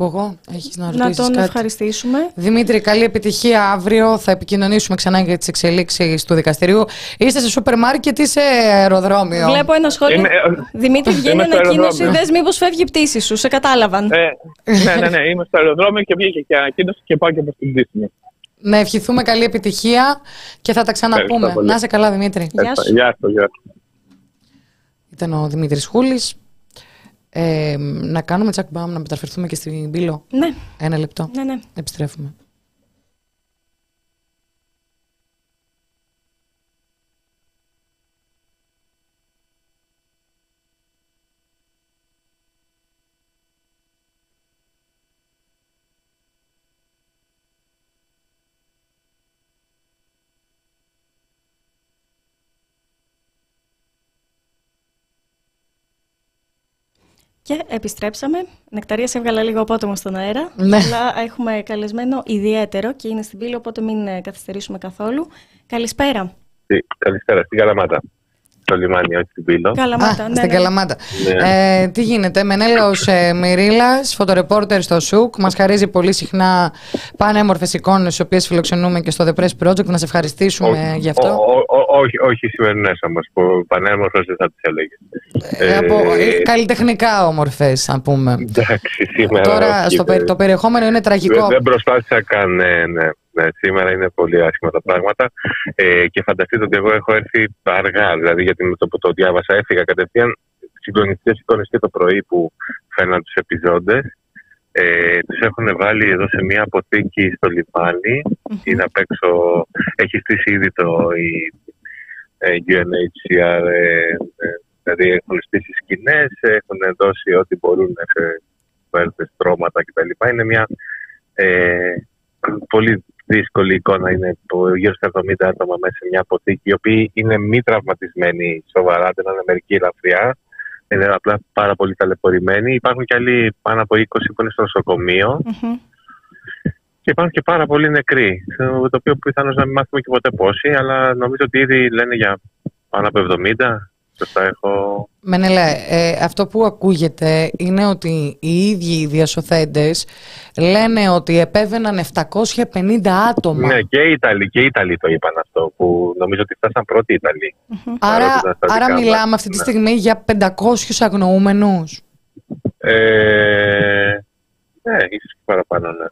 Εγώ, έχεις να Να ρωτήσεις τον κάτι; ευχαριστήσουμε. Δημήτρη, καλή επιτυχία αύριο. Θα επικοινωνήσουμε ξανά για τις εξελίξεις του δικαστηρίου. Είστε σε σούπερ μάρκετ ή σε αεροδρόμιο; Βλέπω ένα σχόλιο. Είμαι, ε, Δημήτρη, βγαίνει είμαι στο ανακοίνωση. αεροδρόμιο. Δες μήπως φεύγει η πτήση σου. Σε κατάλαβαν. Ε, ναι, ναι, ναι, είμαι στο αεροδρόμιο και βγήκε και ανακοίνωση και πάω και προς την πτήση μου. Να ευχηθούμε καλή επιτυχία και θα τα ξαναπούμε. Ευχαριστώ πολύ. Να είσαι καλά, Δημήτρη. Γεια σου. Γεια σου, γεια σου. Ήταν ο Δημήτρης Χούλης. Ε, να κάνουμε τσακ μπαμ, να μεταφερθούμε και στην Πύλο. Ναι, Ένα λεπτό. ναι, ναι. Επιστρέφουμε. Και επιστρέψαμε. Νεκταρία σε έβγαλα λίγο απότομο στον αέρα. Ναι. Αλλά έχουμε καλεσμένο ιδιαίτερο και είναι στην πύλη, οπότε μην ε, καθυστερήσουμε καθόλου. Καλησπέρα. Τι- Καλησπέρα, στην Καλαμάτα. Στο λιμάνι, όχι στην Πύλο. Καλαμάτα. Α, ναι, στην ναι. Καλαμάτα. Ναι. Ε, τι γίνεται, Μενέλαος ε, Μυρίλας, φωτορεπόρτερ στο ΣΟΥΚ, μας χαρίζει πολύ συχνά πανέμορφες εικόνες, τις οποίες φιλοξενούμε και στο The Press Project, να σε ευχαριστήσουμε Όχι- γι' αυτό. ο- ο- ο- όχι, όχι οι σημερινές όμως, που πανέμορφες δεν θα τις έλεγε. Ε, από, ε, καλλιτεχνικά όμορφες, να πούμε. Εντάξει, σήμερα. Τώρα, όχι, στο, δεν- περι- το περιεχόμενο είναι τραγικό. δεν, δεν προσπάθησα καν, ναι, ναι. Ναι, σήμερα είναι πολύ άσχημα τα πράγματα. Ε, και φανταστείτε ότι εγώ έχω έρθει αργά, δηλαδή γιατί με το που το διάβασα έφυγα κατευθείαν. Συγκλονιστικέ εικόνες και το πρωί που φαίναν τους επιζώντες. Ε, τους έχουν βάλει εδώ σε μια αποθήκη στο λιμάνι. Είναι απ' έξω, έχει στήσει ήδη το η, ε, UNHCR, ε, ε, δηλαδή έχουν στήσει σκηνές, έχουν δώσει ό,τι μπορούν σε βέλτες, στρώματα κτλ. Είναι μια ε, πολύ δύσκολη εικόνα. Είναι γύρω στα 70 άτομα μέσα σε μια αποθήκη, οι οποίοι είναι μη τραυματισμένοι σοβαρά, δεν είναι μερικοί ελαφριά. Είναι απλά πάρα πολύ ταλαιπωρημένοι. Υπάρχουν και άλλοι πάνω από 20 που είναι στο νοσοκομείο. Και υπάρχουν και πάρα πολλοί νεκροί. Το οποίο πιθανώς να μην μάθουμε και ποτέ πόσοι, αλλά νομίζω ότι ήδη λένε για πάνω από 70. Σωστά έχω. Μενέλα, ε, αυτό που ακούγεται είναι ότι οι ίδιοι οι διασωθέντες λένε ότι επέβαιναν 750 άτομα. Ναι, και οι Ιταλοί, και οι Ιταλοί το είπαν αυτό, που νομίζω ότι φτάσαν πρώτοι Ιταλοί. Άρα, άρα μιλάμε αυτή τη ναι. στιγμή για 500 αγνοούμενους. Ε, ναι, ίσως και παραπάνω, ναι.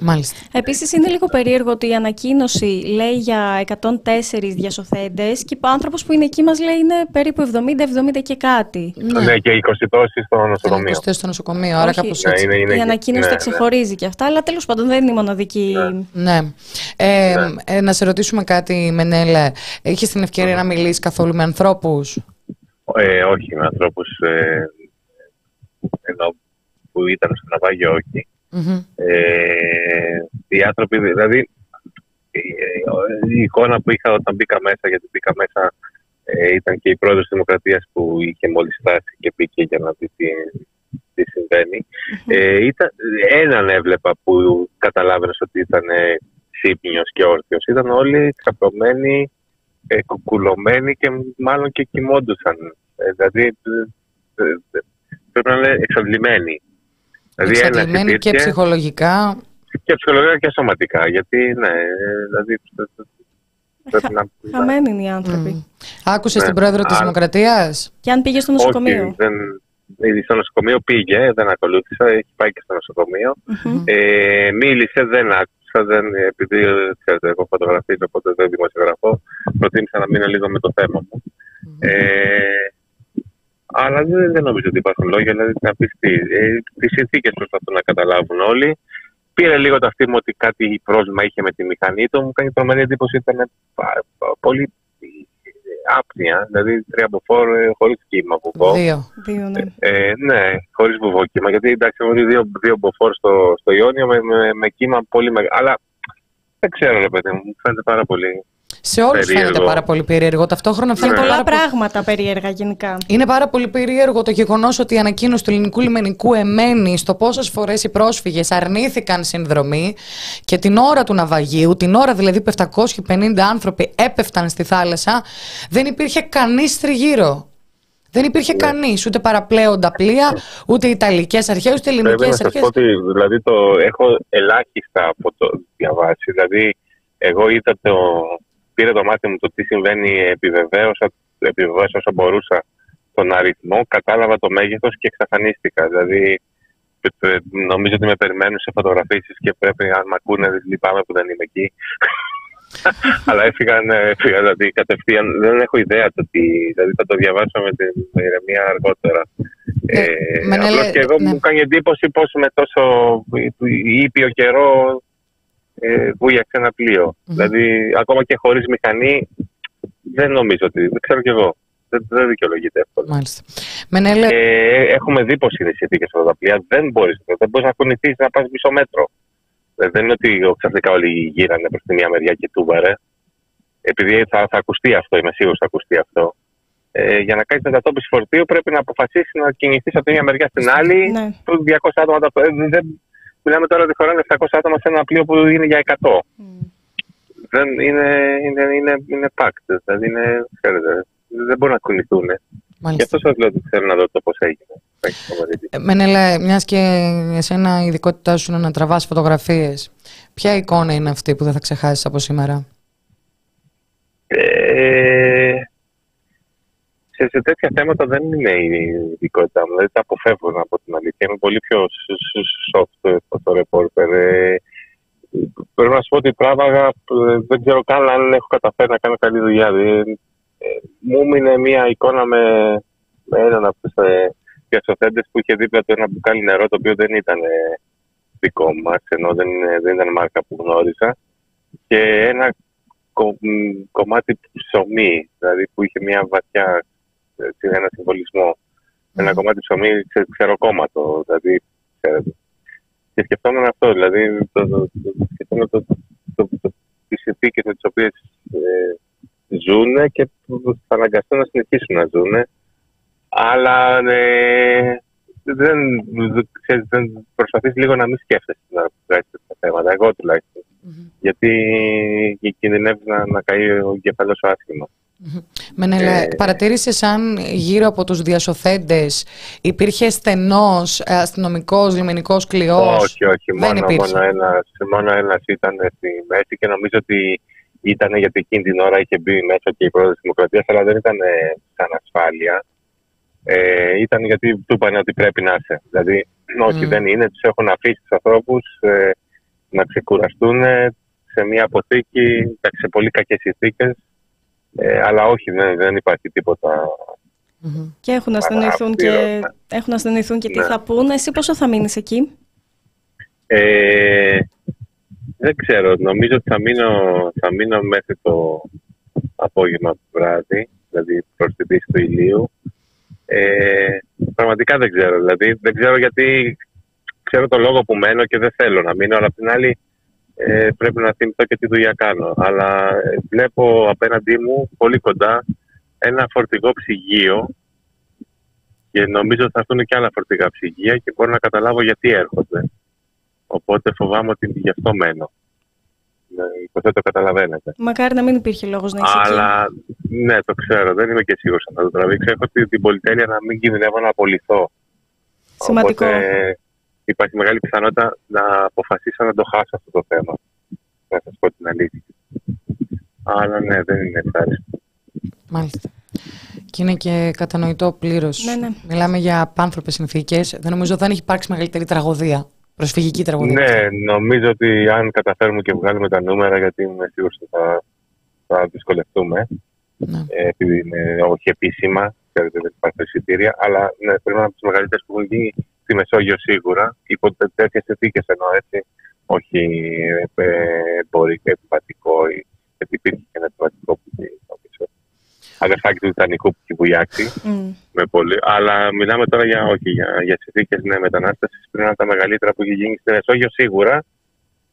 Μάλιστα. Επίσης, είναι λίγο περίεργο ότι η ανακοίνωση λέει για 104 διασωθέντες και ο άνθρωπος που είναι εκεί μας λέει είναι περίπου 70-70 και κάτι. Ναι, ναι και 20 τόσει στο νοσοκομείο. 20 στο νοσοκομείο, άρα κάπως ναι, έτσι. Ναι, είναι, η ανακοίνωση ναι, τα ναι. ξεχωρίζει και αυτά, αλλά τέλος πάντων δεν είναι η μοναδική. Ναι. Ε, ε, να σε ρωτήσουμε κάτι, Μενέλε. Έχει την ευκαιρία να μιλήσεις καθόλου με ανθρώπους; Ε, όχι, με ανθρώπους. Ε, ενώ που ήταν στο ναυάγιο, όχι. Ε, οι άνθρωποι, δηλαδή, η εικόνα που είχα όταν μπήκα μέσα, γιατί μπήκα μέσα, ε, ήταν και η πρόεδρος της Δημοκρατίας που είχε μόλις φτάσει και μπήκε για να δει τι, τι συμβαινει Ε, ήταν, έναν έβλεπα που καταλάβαινες ότι ήταν σύμπνιος και όρθιος. Ήταν όλοι ξαπλωμένοι, ε, κουκουλωμένοι και μάλλον και κοιμόντουσαν. Ε, δηλαδή, ε, ε, πρέπει να είναι εξαντλημένοι. Δηλαδή Εξαντλημένοι και ψυχολογικά. Και ψυχολογικά και σωματικά. Γιατί, ναι, δηλαδή. Πρέπει να... Χαμένοι είναι οι άνθρωποι. Mm. Άκουσες ναι. την πρόεδρο της Δημοκρατίας; Και αν πήγε στο νοσοκομείο. Όχι, δεν, στο νοσοκομείο πήγε, δεν ακολούθησα, έχει πάει και στο νοσοκομείο. Mm-hmm. Ε, μίλησε, δεν άκουσα, δεν, επειδή ξέρετε, έχω φωτογραφίσει, οπότε δεν δημοσιογραφώ, προτίμησα να μείνω λίγο με το θέμα μου. Mm-hmm. Ε, αλλά δεν, δεν νομίζω ότι υπάρχουν λόγια. Δηλαδή, να πεις τι. Ε, τις συνθήκες προσπαθούν να καταλάβουν όλοι. Πήρε λίγο το μου ότι κάτι πρόβλημα είχε με τη μηχανή του. Μου κάνει τρομερή εντύπωση ότι ήταν πολύ άπνοια. Δηλαδή, τρία από φόρ ε, χωρίς κύμα βουβό. Δύο. δύο ναι, ε, ναι χωρίς βουβό κύμα. Γιατί εντάξει, έχω δει δύο, δύο μποφόρ στο, στο Ιόνιο με, με, με κύμα πολύ μεγάλο. Αλλά δεν ξέρω, ρε παιδί μου, μου φαίνεται πάρα πολύ σε όλους φαίνεται πάρα πολύ περίεργο. Ταυτόχρονα φαίνεται πολλά πράγματα περίεργα γενικά. Είναι πάρα πολύ περίεργο το γεγονός ότι η ανακοίνωση του ελληνικού λιμενικού εμένει στο πόσες φορές οι πρόσφυγες αρνήθηκαν συνδρομή και την ώρα του ναυαγίου, την ώρα δηλαδή που 750 άνθρωποι έπεφταν στη θάλασσα, δεν υπήρχε κανείς τριγύρω. Δεν υπήρχε ναι. κανείς, ούτε παραπλέοντα πλοία, ούτε Ιταλικές αρχές, ούτε ελληνικές αρχές. Δηλαδή το έχω ελάχιστα από το διαβάσει. Δηλαδή, εγώ είδα το, πήρε το μάτι μου το τι συμβαίνει, επιβεβαίωσα, επιβεβαίωσα όσο μπορούσα τον αριθμό, κατάλαβα το μέγεθος και εξαφανίστηκα. Δηλαδή, νομίζω ότι με περιμένουν σε φωτογραφίσεις και πρέπει, αν με ακούνε, λυπάμαι που δεν είμαι εκεί. Αλλά έφυγαν, έφυγαν δηλαδή, κατευθείαν. Δεν έχω ιδέα το τι. Δηλαδή θα το διαβάσω με την ηρεμία αργότερα. Ε, ε, απλώς και εγώ ναι. μου κάνει εντύπωση πώ με τόσο ήπιο καιρό ε, βούλιαξε ένα Δηλαδή, ακόμα και χωρίς μηχανή, δεν νομίζω ότι. Δεν ξέρω κι εγώ. Δεν, δεν δικαιολογείται εύκολα. Μάλιστα. Μενέλε... Ε, έχουμε δει πώ είναι οι συνθήκε αυτά τα πλοία. Δεν μπορείς δεν μπορείς να κουνηθείς να πας μισό μέτρο. Ε, δεν είναι ότι ξαφνικά όλοι γύρανε προς τη μία μεριά και τούμπαρε. Επειδή θα, θα ακουστεί αυτό, είμαι σίγουρος θα ακουστεί αυτό. Ε, για να κάνεις μετατόπιση φορτίου πρέπει να αποφασίσεις να κινηθείς από τη μία μεριά στην άλλη. Ναι. 200 άτομα τα... δεν, Μιλάμε τώρα ότι χωράνε 700 άτομα σε ένα πλοίο που είναι για 100. Mm. Δεν είναι, είναι, είναι, είναι packed, δηλαδή είναι, ξέρετε, δεν μπορούν να κουνηθούν. Γι' αυτό σας λέω ότι θέλω να δω το πώς έγινε. Ε, Μενέλα, μιας και εσένα η ειδικότητά σου είναι να τραβάς φωτογραφίες, ποια εικόνα είναι αυτή που δεν θα ξεχάσεις από σήμερα; Ε, σε, σε τέτοια θέματα δεν είναι η ειδικότητά μου. Δηλαδή τα αποφεύγω από την αλήθεια. Είμαι πολύ πιο soft το reporter. Ε, πρέπει να σου πω ότι τράβαγα, ε, δεν ξέρω καν αν έχω καταφέρει να κάνω καλή δουλειά. Δηλαδή, ε, μου έμεινε μια εικόνα με, με έναν από τους ε, διασωθέντες που είχε δίπλα του ένα μπουκάλι νερό το οποίο δεν ήταν ε, δικό μας, ενώ δεν, δεν ήταν μάρκα που γνώρισα. Και ένα κο, κομμάτι ψωμί, δηλαδή που είχε μια βαθιά, ένα συμβολισμό. Ένα κομμάτι ψωμί ξεροκόμματο, δηλαδή ξέρετε. Και σκεφτόμουν αυτό, δηλαδή το, το, το, σκεφτόμουν το, το, το, τις συνθήκες με τις οποίες ε, ζουν και θα αναγκαστούν να συνεχίσουν να ζουν. Αλλά ε, δεν, ξέρεις, δεν προσπαθείς λίγο να μην σκέφτεσαι να βγάλεις τα θέματα, εγώ τουλάχιστον. Mm-hmm. Γιατί κινδυνεύεις να, να καεί ο κεφαλός άσχημα. Μενέλα, ε, παρατήρησες αν γύρω από τους διασωθέντες υπήρχε στενός αστυνομικός, λιμενικός κλειός; Όχι, όχι, μόνο, μόνο, ένας, μόνο ένας ήταν στη μέση και νομίζω ότι ήταν γιατί εκείνη την ώρα είχε μπει μέσα και η πρόεδρος της Δημοκρατίας, αλλά δεν ήταν σαν ασφάλεια. Ε, ήταν γιατί του είπαν ότι πρέπει να είσαι. Δηλαδή, όχι δεν είναι, τους έχουν αφήσει τους ανθρώπους ε, να ξεκουραστούν σε μια αποθήκη σε πολύ κακές συνθήκες ε, αλλά όχι, δεν, δεν υπάρχει Και έχουν ασθενηθούν και, έχουν ασθενηθούν και τι ναι. θα πούνε. Εσύ πόσο θα μείνεις εκεί; Ε, δεν ξέρω. Νομίζω ότι θα μείνω, θα μείνω μέχρι το απόγευμα του βράδυ, δηλαδή προς τη δύση του ηλίου. Ε, πραγματικά δεν ξέρω. Δηλαδή δεν ξέρω γιατί ξέρω το λόγο που μένω και δεν θέλω να μείνω, αλλά απ' την άλλη ε, πρέπει να θυμηθώ και τι δουλειά κάνω. Αλλά ε, βλέπω απέναντί μου πολύ κοντά ένα φορτηγό ψυγείο και νομίζω ότι θα έρθουν και άλλα φορτηγά ψυγεία και μπορώ να καταλάβω γιατί έρχονται. Οπότε φοβάμαι ότι γι' αυτό μένω. Ναι, υποθέτω καταλαβαίνετε. Μακάρι να μην υπήρχε λόγος να είσαι Αλλά ναι, το ξέρω. Δεν είμαι και σίγουρος αν θα το τραβήξω. Έχω την πολυτέλεια να μην κινδυνεύω να απολυθώ. Σημαντικό. Οπότε, υπάρχει μεγάλη πιθανότητα να αποφασίσω να το χάσω αυτό το θέμα. Να σας πω την αλήθεια. Αλλά ναι, δεν είναι ευχάριστο. Μάλιστα. Και είναι και κατανοητό πλήρως. Ναι, ναι. Μιλάμε για απάνθρωπες συνθήκες. Δεν νομίζω ότι δεν έχει υπάρξει μεγαλύτερη τραγωδία. Προσφυγική τραγωδία. Ναι, νομίζω ότι αν καταφέρουμε και βγάλουμε τα νούμερα, γιατί είμαι σίγουρος ότι θα, θα δυσκολευτούμε. Ναι. Ε, επειδή είναι όχι επίσημα, ξέρετε, δεν υπάρχουν εισιτήρια. Αλλά ναι, πρέπει να από τις μεγαλύτερες που έχουν γίνει στη Μεσόγειο σίγουρα, υπό τέτοιες συνθήκες εννοώ έτσι, όχι εμπορικό, επιβατικό, γιατί υπήρχε και ένα επιβατικό που νομίζω. Αδερφάκι του Ιτανικού που έχει βουλιάξει. Mm. Με πολύ. Αλλά μιλάμε τώρα για, όχι, για, για συνθήκες ναι, μετανάστευσης πριν από τα μεγαλύτερα που έχει γίνει στη Μεσόγειο σίγουρα.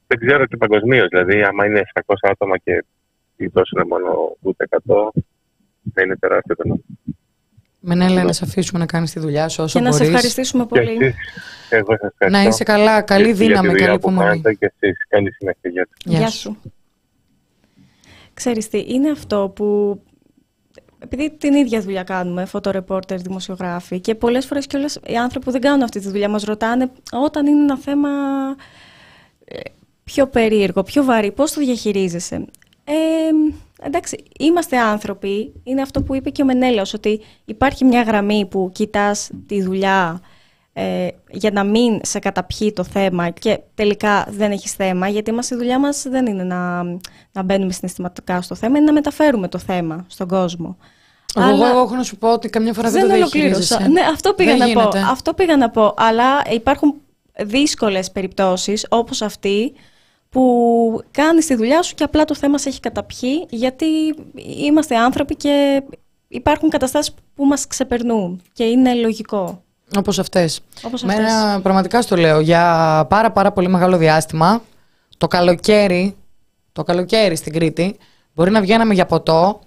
Δεν ξέρω και παγκοσμίως. Δηλαδή, άμα είναι 700 άτομα και δώσουν μόνο ούτε 100, δεν είναι τεράστιο το νόμο. Μενέλα, να σε αφήσουμε να κάνεις τη δουλειά σου όσο Και να σε ευχαριστήσουμε πολύ. Εγώ σας να είσαι καλά, καλή δύναμη, καλή υπομονή. Και εσείς, καλή συνέχεια. Γεια σου. Ξέρεις τι, είναι αυτό που επειδή την ίδια δουλειά κάνουμε, φωτορεπόρτερ, δημοσιογράφοι και πολλές φορές και όλες οι άνθρωποι που δεν κάνουν αυτή τη δουλειά μας ρωτάνε όταν είναι ένα θέμα ε, πιο περίεργο, πιο βαρύ, πώς το διαχειρίζεσαι. Ε, εντάξει, είμαστε άνθρωποι. Είναι αυτό που είπε και ο Μενέλαος, ότι υπάρχει μια γραμμή που κοιτάς τη δουλειά ε, για να μην σε καταπιεί το θέμα και τελικά δεν έχεις θέμα, γιατί μας η δουλειά μας δεν είναι να, να μπαίνουμε συναισθηματικά στο θέμα, είναι να μεταφέρουμε το θέμα στον κόσμο. Εγώ, αλλά... εγώ έχω να σου πω ότι καμιά φορά δεν, δεν το διαχειρίζεσαι. Ναι, αυτό πήγα, να πω, αυτό πήγα να πω. Αλλά υπάρχουν δύσκολες περιπτώσεις όπως αυτή που κάνεις τη δουλειά σου και απλά το θέμα σε έχει καταπιεί γιατί είμαστε άνθρωποι και υπάρχουν καταστάσεις που μας ξεπερνούν και είναι λογικό. Όπως αυτές. Όπως αυτές. Μένα πραγματικά στο λέω για πάρα πάρα πολύ μεγάλο διάστημα το καλοκαίρι, το καλοκαίρι στην Κρήτη μπορεί να βγαίναμε για ποτό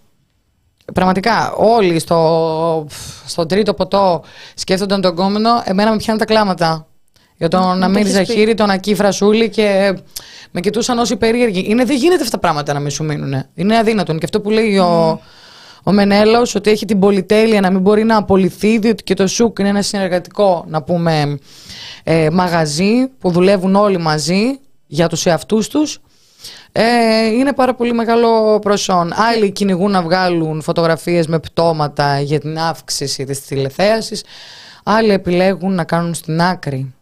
Πραγματικά όλοι στο, στο τρίτο ποτό σκέφτονταν τον κόμενο, εμένα με πιάνουν τα κλάματα. Για τον να μύριζα χείρι, τον Ακή Φρασούλη και με κοιτούσαν όσοι περίεργοι. Είναι, δεν γίνεται αυτά τα πράγματα να μην σου μείνουν. Είναι αδύνατον. Και αυτό που λέει ο, ο Μενέλος, ότι έχει την πολυτέλεια να μην μπορεί να απολυθεί, διότι και το ΣΟΥΚ είναι ένα συνεργατικό, να πούμε, ε, μαγαζί που δουλεύουν όλοι μαζί για τους εαυτούς τους. Ε, είναι πάρα πολύ μεγάλο προσόν. Άλλοι κυνηγούν να βγάλουν φωτογραφίες με πτώματα για την αύξηση της τηλεθέασης. Άλλοι επιλέγουν να κάνουν στην άκρη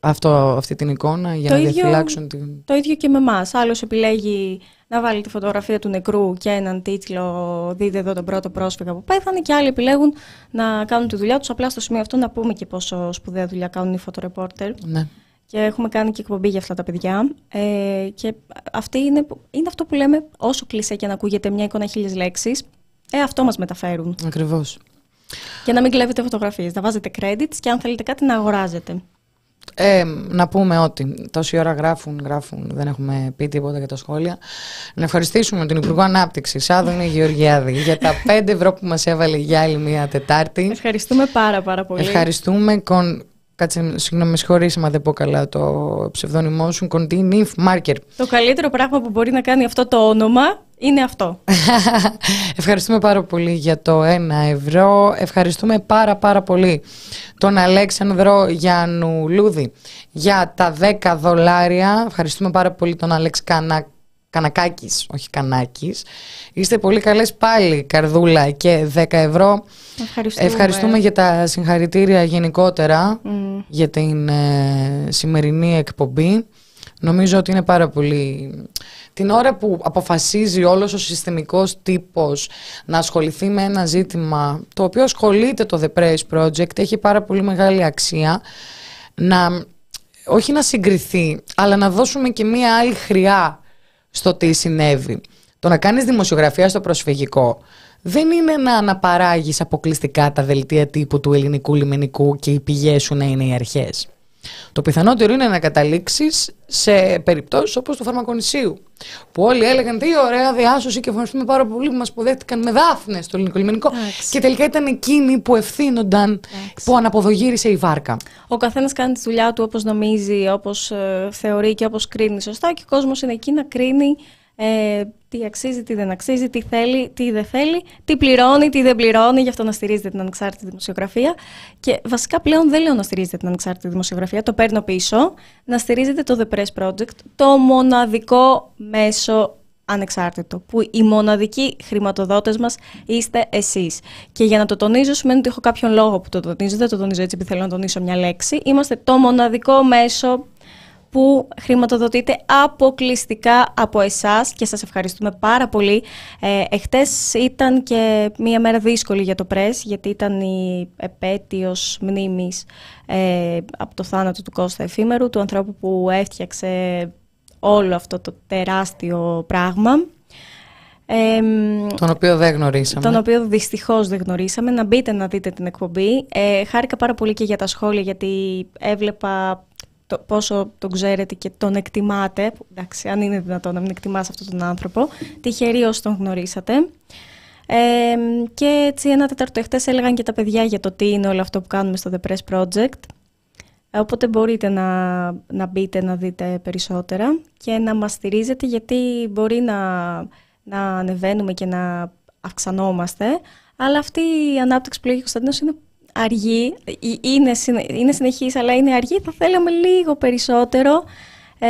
αυτό, αυτή την εικόνα για το να ίδιο, διαφυλάξουν την... Το ίδιο και με εμάς. Άλλος επιλέγει να βάλει τη φωτογραφία του νεκρού και έναν τίτλο «Δείτε εδώ τον πρώτο πρόσφυγα που πέθανε» και άλλοι επιλέγουν να κάνουν τη δουλειά τους. Απλά στο σημείο αυτό να πούμε και πόσο σπουδαία δουλειά κάνουν οι φωτορεπόρτερ. Ναι. Και έχουμε κάνει και εκπομπή για αυτά τα παιδιά. Ε, και αυτή είναι, είναι αυτό που λέμε, όσο κλεισέ και να ακούγεται μια εικόνα χίλιες λέξεις, ε, αυτό μας μεταφέρουν. Ακριβώς. Και να μην κλέβετε φωτογραφίες, να βάζετε credits και αν θέλετε κάτι να αγοράζετε. Ε, να πούμε ότι τόση ώρα γράφουν, γράφουν, δεν έχουμε πει τίποτα για τα σχόλια. Να ευχαριστήσουμε τον Υπουργό Ανάπτυξης, Σάδωνη Γεωργιάδη, για τα 5 ευρώ που μας έβαλε για άλλη μια Τετάρτη. Ευχαριστούμε πάρα πάρα πολύ. Ευχαριστούμε. Κον... Κάτσε, συγγνώμη, με συγχωρείς μα δεν πω καλά το ψευδόνυμό σου. Κοντίνιφ Μάρκερ. Το καλύτερο πράγμα που μπορεί να κάνει αυτό το όνομα είναι αυτό. Ευχαριστούμε πάρα πολύ για το 1 ευρώ. Ευχαριστούμε πάρα πάρα πολύ τον Αλέξανδρο Γιαννουλούδη για τα 10 δολάρια. Ευχαριστούμε πάρα πολύ τον Αλέξ Κανά... Κανακάκης, όχι Κανάκης. Είστε πολύ καλές πάλι, Καρδούλα και 10 ευρώ. Ευχαριστούμε. Ευχαριστούμε για τα συγχαρητήρια γενικότερα για την ε, σημερινή εκπομπή. Νομίζω ότι είναι πάρα πολύ την ώρα που αποφασίζει όλος ο συστημικός τύπος να ασχοληθεί με ένα ζήτημα το οποίο ασχολείται το The Press Project έχει πάρα πολύ μεγάλη αξία να όχι να συγκριθεί αλλά να δώσουμε και μία άλλη χρειά στο τι συνέβη. Το να κάνεις δημοσιογραφία στο προσφυγικό δεν είναι να αναπαράγεις αποκλειστικά τα δελτία τύπου του ελληνικού λιμενικού και οι πηγές σου να είναι οι αρχές. Το πιθανότερο είναι να καταλήξεις σε περιπτώσεις όπως του φαρμακονησίου. Που όλοι έλεγαν τι ωραία διάσωση και ευχαριστούμε πάρα πολύ που μας σπουδέστηκαν με δάφνες στο ελληνικό λιμενικό. Και τελικά ήταν εκείνοι που ευθύνονταν, που αναποδογύρισε η βάρκα. Ο καθένας κάνει τη δουλειά του όπως νομίζει, όπως ε, θεωρεί και όπως κρίνει σωστά. Και ο κόσμος είναι εκεί να κρίνει ε, τι αξίζει, τι δεν αξίζει, τι θέλει, τι δεν θέλει, τι πληρώνει, τι δεν πληρώνει, γι' αυτό να στηρίζεται την ανεξάρτητη δημοσιογραφία. Και βασικά πλέον δεν λέω να στηρίζεται την ανεξάρτητη δημοσιογραφία, το παίρνω πίσω, να στηρίζεται το The Press Project, το μοναδικό μέσο ανεξάρτητο, που οι μοναδικοί χρηματοδότες μας είστε εσείς. Και για να το τονίζω σημαίνει ότι έχω κάποιον λόγο που το τονίζω, δεν το τονίζω έτσι επειδή θέλω να τονίσω μια λέξη. Είμαστε το μοναδικό μέσο που χρηματοδοτείται αποκλειστικά από εσάς και σας ευχαριστούμε πάρα πολύ. Ε, εχθές ήταν και μία μέρα δύσκολη για το ΠΡΕΣ γιατί ήταν η επέτειος μνήμης ε, από το θάνατο του Κώστα Εφήμερου, του ανθρώπου που έφτιαξε όλο αυτό το τεράστιο πράγμα. Ε, τον οποίο δεν γνωρίσαμε. Τον οποίο δυστυχώς δεν γνωρίσαμε. Να μπείτε να δείτε την εκπομπή. Ε, χάρηκα πάρα πολύ και για τα σχόλια γιατί έβλεπα το, πόσο τον ξέρετε και τον εκτιμάτε. Εντάξει, αν είναι δυνατόν να μην εκτιμάς αυτόν τον άνθρωπο. Τυχεροί όσοι τον γνωρίσατε. Ε, και έτσι ένα τέταρτο εχθές έλεγαν και τα παιδιά για το τι είναι όλο αυτό που κάνουμε στο The Press Project. Οπότε μπορείτε να, να μπείτε να δείτε περισσότερα και να μας στηρίζετε γιατί μπορεί να, να ανεβαίνουμε και να αυξανόμαστε αλλά αυτή η ανάπτυξη που λέγει ο Κωνσταντίνος είναι αργή, ε, είναι, είναι συνεχής αλλά είναι αργή, θα θέλαμε λίγο περισσότερο ε,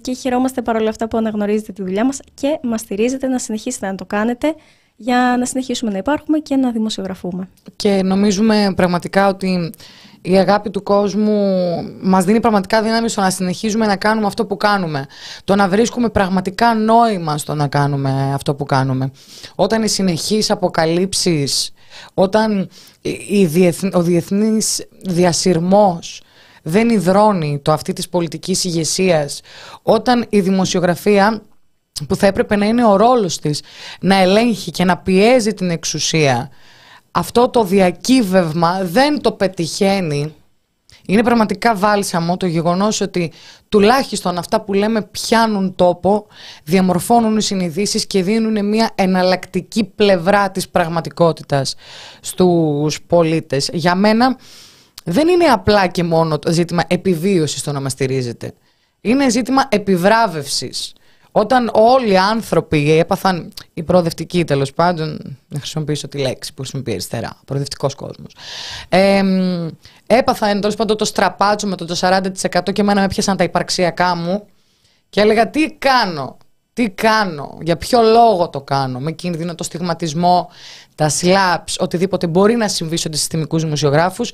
και χαιρόμαστε παρόλα αυτά που αναγνωρίζετε τη δουλειά μας και μας στηρίζετε να συνεχίσετε να το κάνετε για να συνεχίσουμε να υπάρχουμε και να δημοσιογραφούμε. Και νομίζουμε πραγματικά ότι η αγάπη του κόσμου μας δίνει πραγματικά δύναμη στο να συνεχίζουμε να κάνουμε αυτό που κάνουμε. Το να βρίσκουμε πραγματικά νόημα στο να κάνουμε αυτό που κάνουμε. Όταν οι συνεχείς αποκαλύψεις όταν ο διεθνής διασυρμός δεν υδρώνει το αυτή της πολιτικής ηγεσίας, όταν η δημοσιογραφία που θα έπρεπε να είναι ο ρόλος της να ελέγχει και να πιέζει την εξουσία αυτό το διακύβευμα δεν το πετυχαίνει είναι πραγματικά βάλσαμο το γεγονός ότι τουλάχιστον αυτά που λέμε πιάνουν τόπο, διαμορφώνουν οι συνειδήσεις και δίνουν μια εναλλακτική πλευρά της πραγματικότητας στους πολίτες. Για μένα δεν είναι απλά και μόνο το ζήτημα επιβίωσης το να μας στηρίζετε. Είναι ζήτημα επιβράβευσης. Όταν όλοι οι άνθρωποι έπαθαν, οι προοδευτικοί τέλος πάντων, να χρησιμοποιήσω τη λέξη που χρησιμοποιεί αριστερά, προοδευτικός κόσμος, ε, έπαθαν τέλος πάντων το στραπάτσο με το 40% και εμένα με πιάσαν τα υπαρξιακά μου και έλεγα τι κάνω, τι κάνω, για ποιο λόγο το κάνω, με κίνδυνο το στιγματισμό, τα slaps, οτιδήποτε μπορεί να συμβεί στους συστημικούς δημοσιογράφους.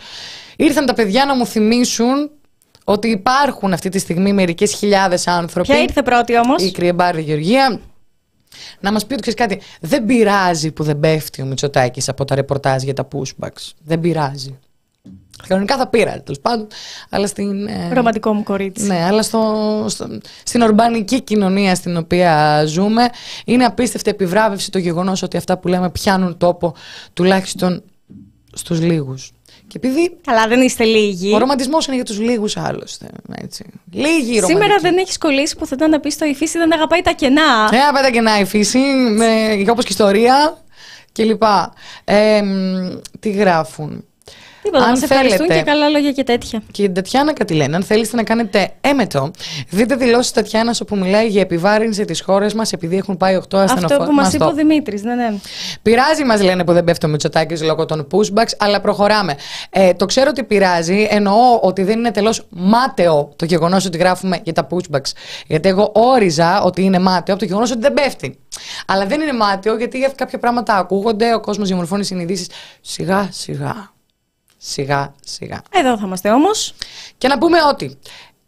Ήρθαν τα παιδιά να μου θυμίσουν ότι υπάρχουν αυτή τη στιγμή μερικές χιλιάδες άνθρωποι. Ποια ήρθε πρώτη όμως; Η Κρυεμπάρδη Γεωργία. Να μας πει ότι ξέρεις κάτι. Δεν πειράζει που δεν πέφτει ο Μητσοτάκης από τα ρεπορτάζ για τα pushbacks. Δεν πειράζει. Κανονικά θα πήρα τέλος πάντων. Αλλά στην. Ε, Ρομαντικό μου κορίτσι. Ναι, αλλά στο, στο, στην ορμπανική κοινωνία στην οποία ζούμε είναι απίστευτη επιβράβευση το γεγονός ότι αυτά που λέμε πιάνουν τόπο τουλάχιστον στους λίγους. Και επειδή. Καλά, δεν είστε λίγοι. Ο ρομαντισμός είναι για τους λίγους άλλωστε. Έτσι. Λίγοι ρομαντικοί. Σήμερα δεν έχεις κολλήσει που θα να πεις το η φύση δεν αγαπάει τα κενά. Δεν αγαπάει τα κενά η φύση, όπως και ιστορία κλπ. Ε, τι γράφουν; Τίποτα, αν μας ευχαριστούν και καλά λόγια και τέτοια. Και η Τατιάνα κάτι λένε, αν θέλετε να κάνετε έμετο, δείτε δηλώσεις Τατιάνα όπου μιλάει για επιβάρυνση της χώρας μας επειδή έχουν πάει 8 ασθενοφόρα. Αυτό που μας είπε ο Δημήτρης, ναι, ναι. Πειράζει, μας λένε που δεν πέφτει ο Μητσοτάκης λόγω των pushbacks, αλλά προχωράμε. Ε, το ξέρω ότι πειράζει, εννοώ ότι δεν είναι τελώς μάταιο το γεγονός ότι γράφουμε για τα pushbacks. Γιατί εγώ όριζα ότι είναι μάταιο από το γεγονός ότι δεν πέφτει. Αλλά δεν είναι μάταιο γιατί κάποια πράγματα ακούγονται, ο κόσμος διαμορφώνει συνειδήσεις. Σιγά σιγά. Σιγά, σιγά. Εδώ θα είμαστε όμως. Και να πούμε ότι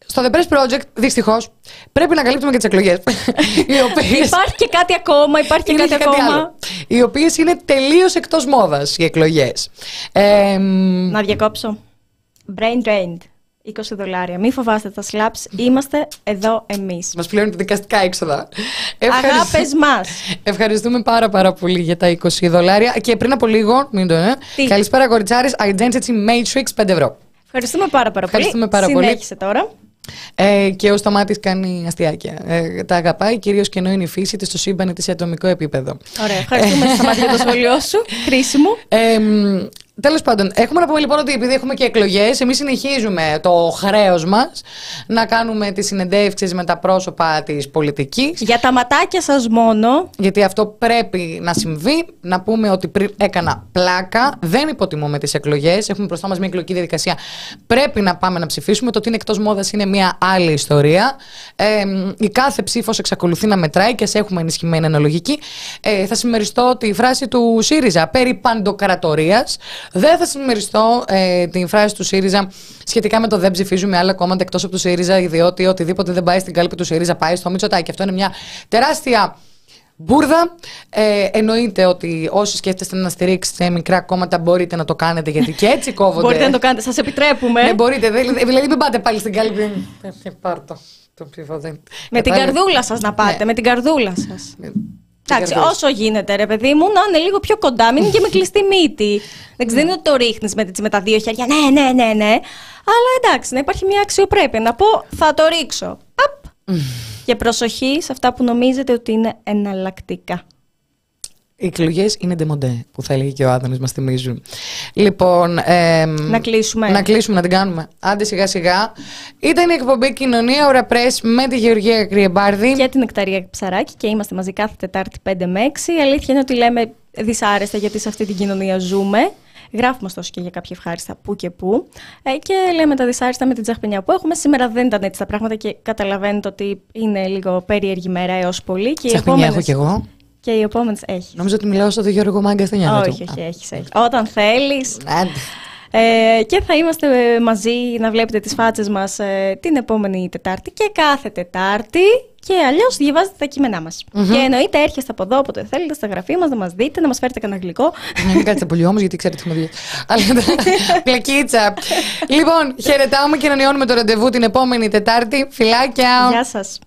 στο The Press Project, δυστυχώς, πρέπει να καλύπτουμε και τις εκλογές. οποίες... Υπάρχει και κάτι ακόμα, υπάρχει και κάτι, ακόμα. Άλλο, οι οποίες είναι τελείως εκτός μόδας οι εκλογές. Ε, να διακόψω. Brain drained. 20 δολάρια. Μην φοβάστε τα slaps. Είμαστε εδώ εμείς. Μας πληρώνουν δικαστικά έξοδα. Αγάπες μας. Ευχαριστούμε πάρα πάρα πολύ για τα 20 δολάρια. Και πριν από λίγο, μην το ε. Καλησπέρα, κοριτσάρι. Identity Matrix 5 ευρώ. Ευχαριστούμε πάρα, πάρα πολύ. Ευχαριστούμε πάρα Συνέχισε τώρα. Ε, και ο Σταμάτης κάνει αστιάκια. Ε, τα αγαπάει κυρίως και ενώ είναι η φύση της στο σύμπαν ή σε ατομικό επίπεδο. Ωραία. Ευχαριστούμε, Σταμάτη, για το σχόλιο σου. Χρήσιμο. Ε, Τέλος πάντων, έχουμε να πούμε λοιπόν ότι επειδή έχουμε και εκλογές, εμείς συνεχίζουμε το χρέος μας να κάνουμε τις συνεντεύξεις με τα πρόσωπα της πολιτικής. Για τα ματάκια σας μόνο. Γιατί αυτό πρέπει να συμβεί. Να πούμε ότι πριν έκανα πλάκα. Δεν υποτιμούμε τις εκλογές. Έχουμε μπροστά μας μια εκλογική διαδικασία. Πρέπει να πάμε να ψηφίσουμε. Το ότι είναι εκτός μόδας είναι μια άλλη ιστορία. Ε, η κάθε ψήφος εξακολουθεί να μετράει και σε έχουμε ενισχυμένη αναλογική. Ε, θα συμμεριστώ τη φράση του ΣΥΡΙΖΑ περί παντοκρατορίας. Δεν θα συμμεριστώ ε, την φράση του ΣΥΡΙΖΑ σχετικά με το δεν ψηφίζουμε άλλα κόμματα εκτός από του ΣΥΡΙΖΑ, διότι οτιδήποτε δεν πάει στην κάλπη του ΣΥΡΙΖΑ πάει στο Μητσοτάκι. Αυτό είναι μια τεράστια Μπούρδα. Ε, εννοείται ότι όσοι σκέφτεστε να στηρίξετε μικρά κόμματα μπορείτε να το κάνετε γιατί και έτσι κόβονται. μπορείτε να το κάνετε, σας επιτρέπουμε. Ναι, μπορείτε. Δηλαδή, μην πάτε πάλι στην κάλπη. Πάρτο. Το ψήφο Με την καρδούλα σας να πάτε, ναι. με την καρδούλα σας. Εντάξει, όσο γίνεται, ρε παιδί μου, να είναι λίγο πιο κοντά, μην είναι και με κλειστή μύτη. δεν ξέρω, δεν είναι ότι το ρίχνεις με, με τα δύο χέρια. Ναι, ναι, ναι, ναι. Αλλά εντάξει, να υπάρχει μια αξιοπρέπεια. Να πω, θα το ρίξω. Απ. και προσοχή σε αυτά που νομίζετε ότι είναι εναλλακτικά. Οι εκλογές είναι ντεμοντέ, που θα έλεγε και ο Άδωνης, μας θυμίζουν. Λοιπόν. Ε, να κλείσουμε. Να κλείσουμε, να την κάνουμε. Άντε σιγά σιγά. Ήταν η εκπομπή Κοινωνία Ωρα Πρέσ με τη Γεωργία Κρυεμπάρδη. Και την Εκταρία Ψαράκη και είμαστε μαζί κάθε Τετάρτη 5 με 6. Η αλήθεια είναι ότι λέμε δυσάρεστα γιατί σε αυτή την κοινωνία ζούμε. Γράφουμε ωστόσο και για κάποια ευχάριστα που και που. Ε, και λέμε τα δυσάριστα με την τσαχπινιά που έχουμε. Σήμερα δεν ήταν έτσι τα πράγματα και καταλαβαίνετε ότι είναι λίγο περίεργη μέρα έως πολύ. Τσαχπινιά έχω κι εγώ. Και οι επόμενε έχεις. Νομίζω ότι μιλάω στον Γιώργο Μάγκα στην Όχι, όχι, έχεις. Έχεις. Όταν θέλεις. Ε, και θα είμαστε μαζί να βλέπετε τις φάτσες μας ε, την επόμενη Τετάρτη και κάθε Τετάρτη και αλλιώς διαβάζετε τα κείμενά μας. Mm-hmm. Και εννοείται έρχεστε από εδώ όποτε θέλετε στα γραφεία μας να μας δείτε, να μας φέρετε κανένα γλυκό. Ναι, μην κάτσετε πολύ όμως, γιατί ξέρετε τι έχουμε δει. Αλλά πλακίτσα. λοιπόν, χαιρετάμε και ανανεώνουμε το ραντεβού την επόμενη Τετάρτη. Φιλάκια. Γεια σας.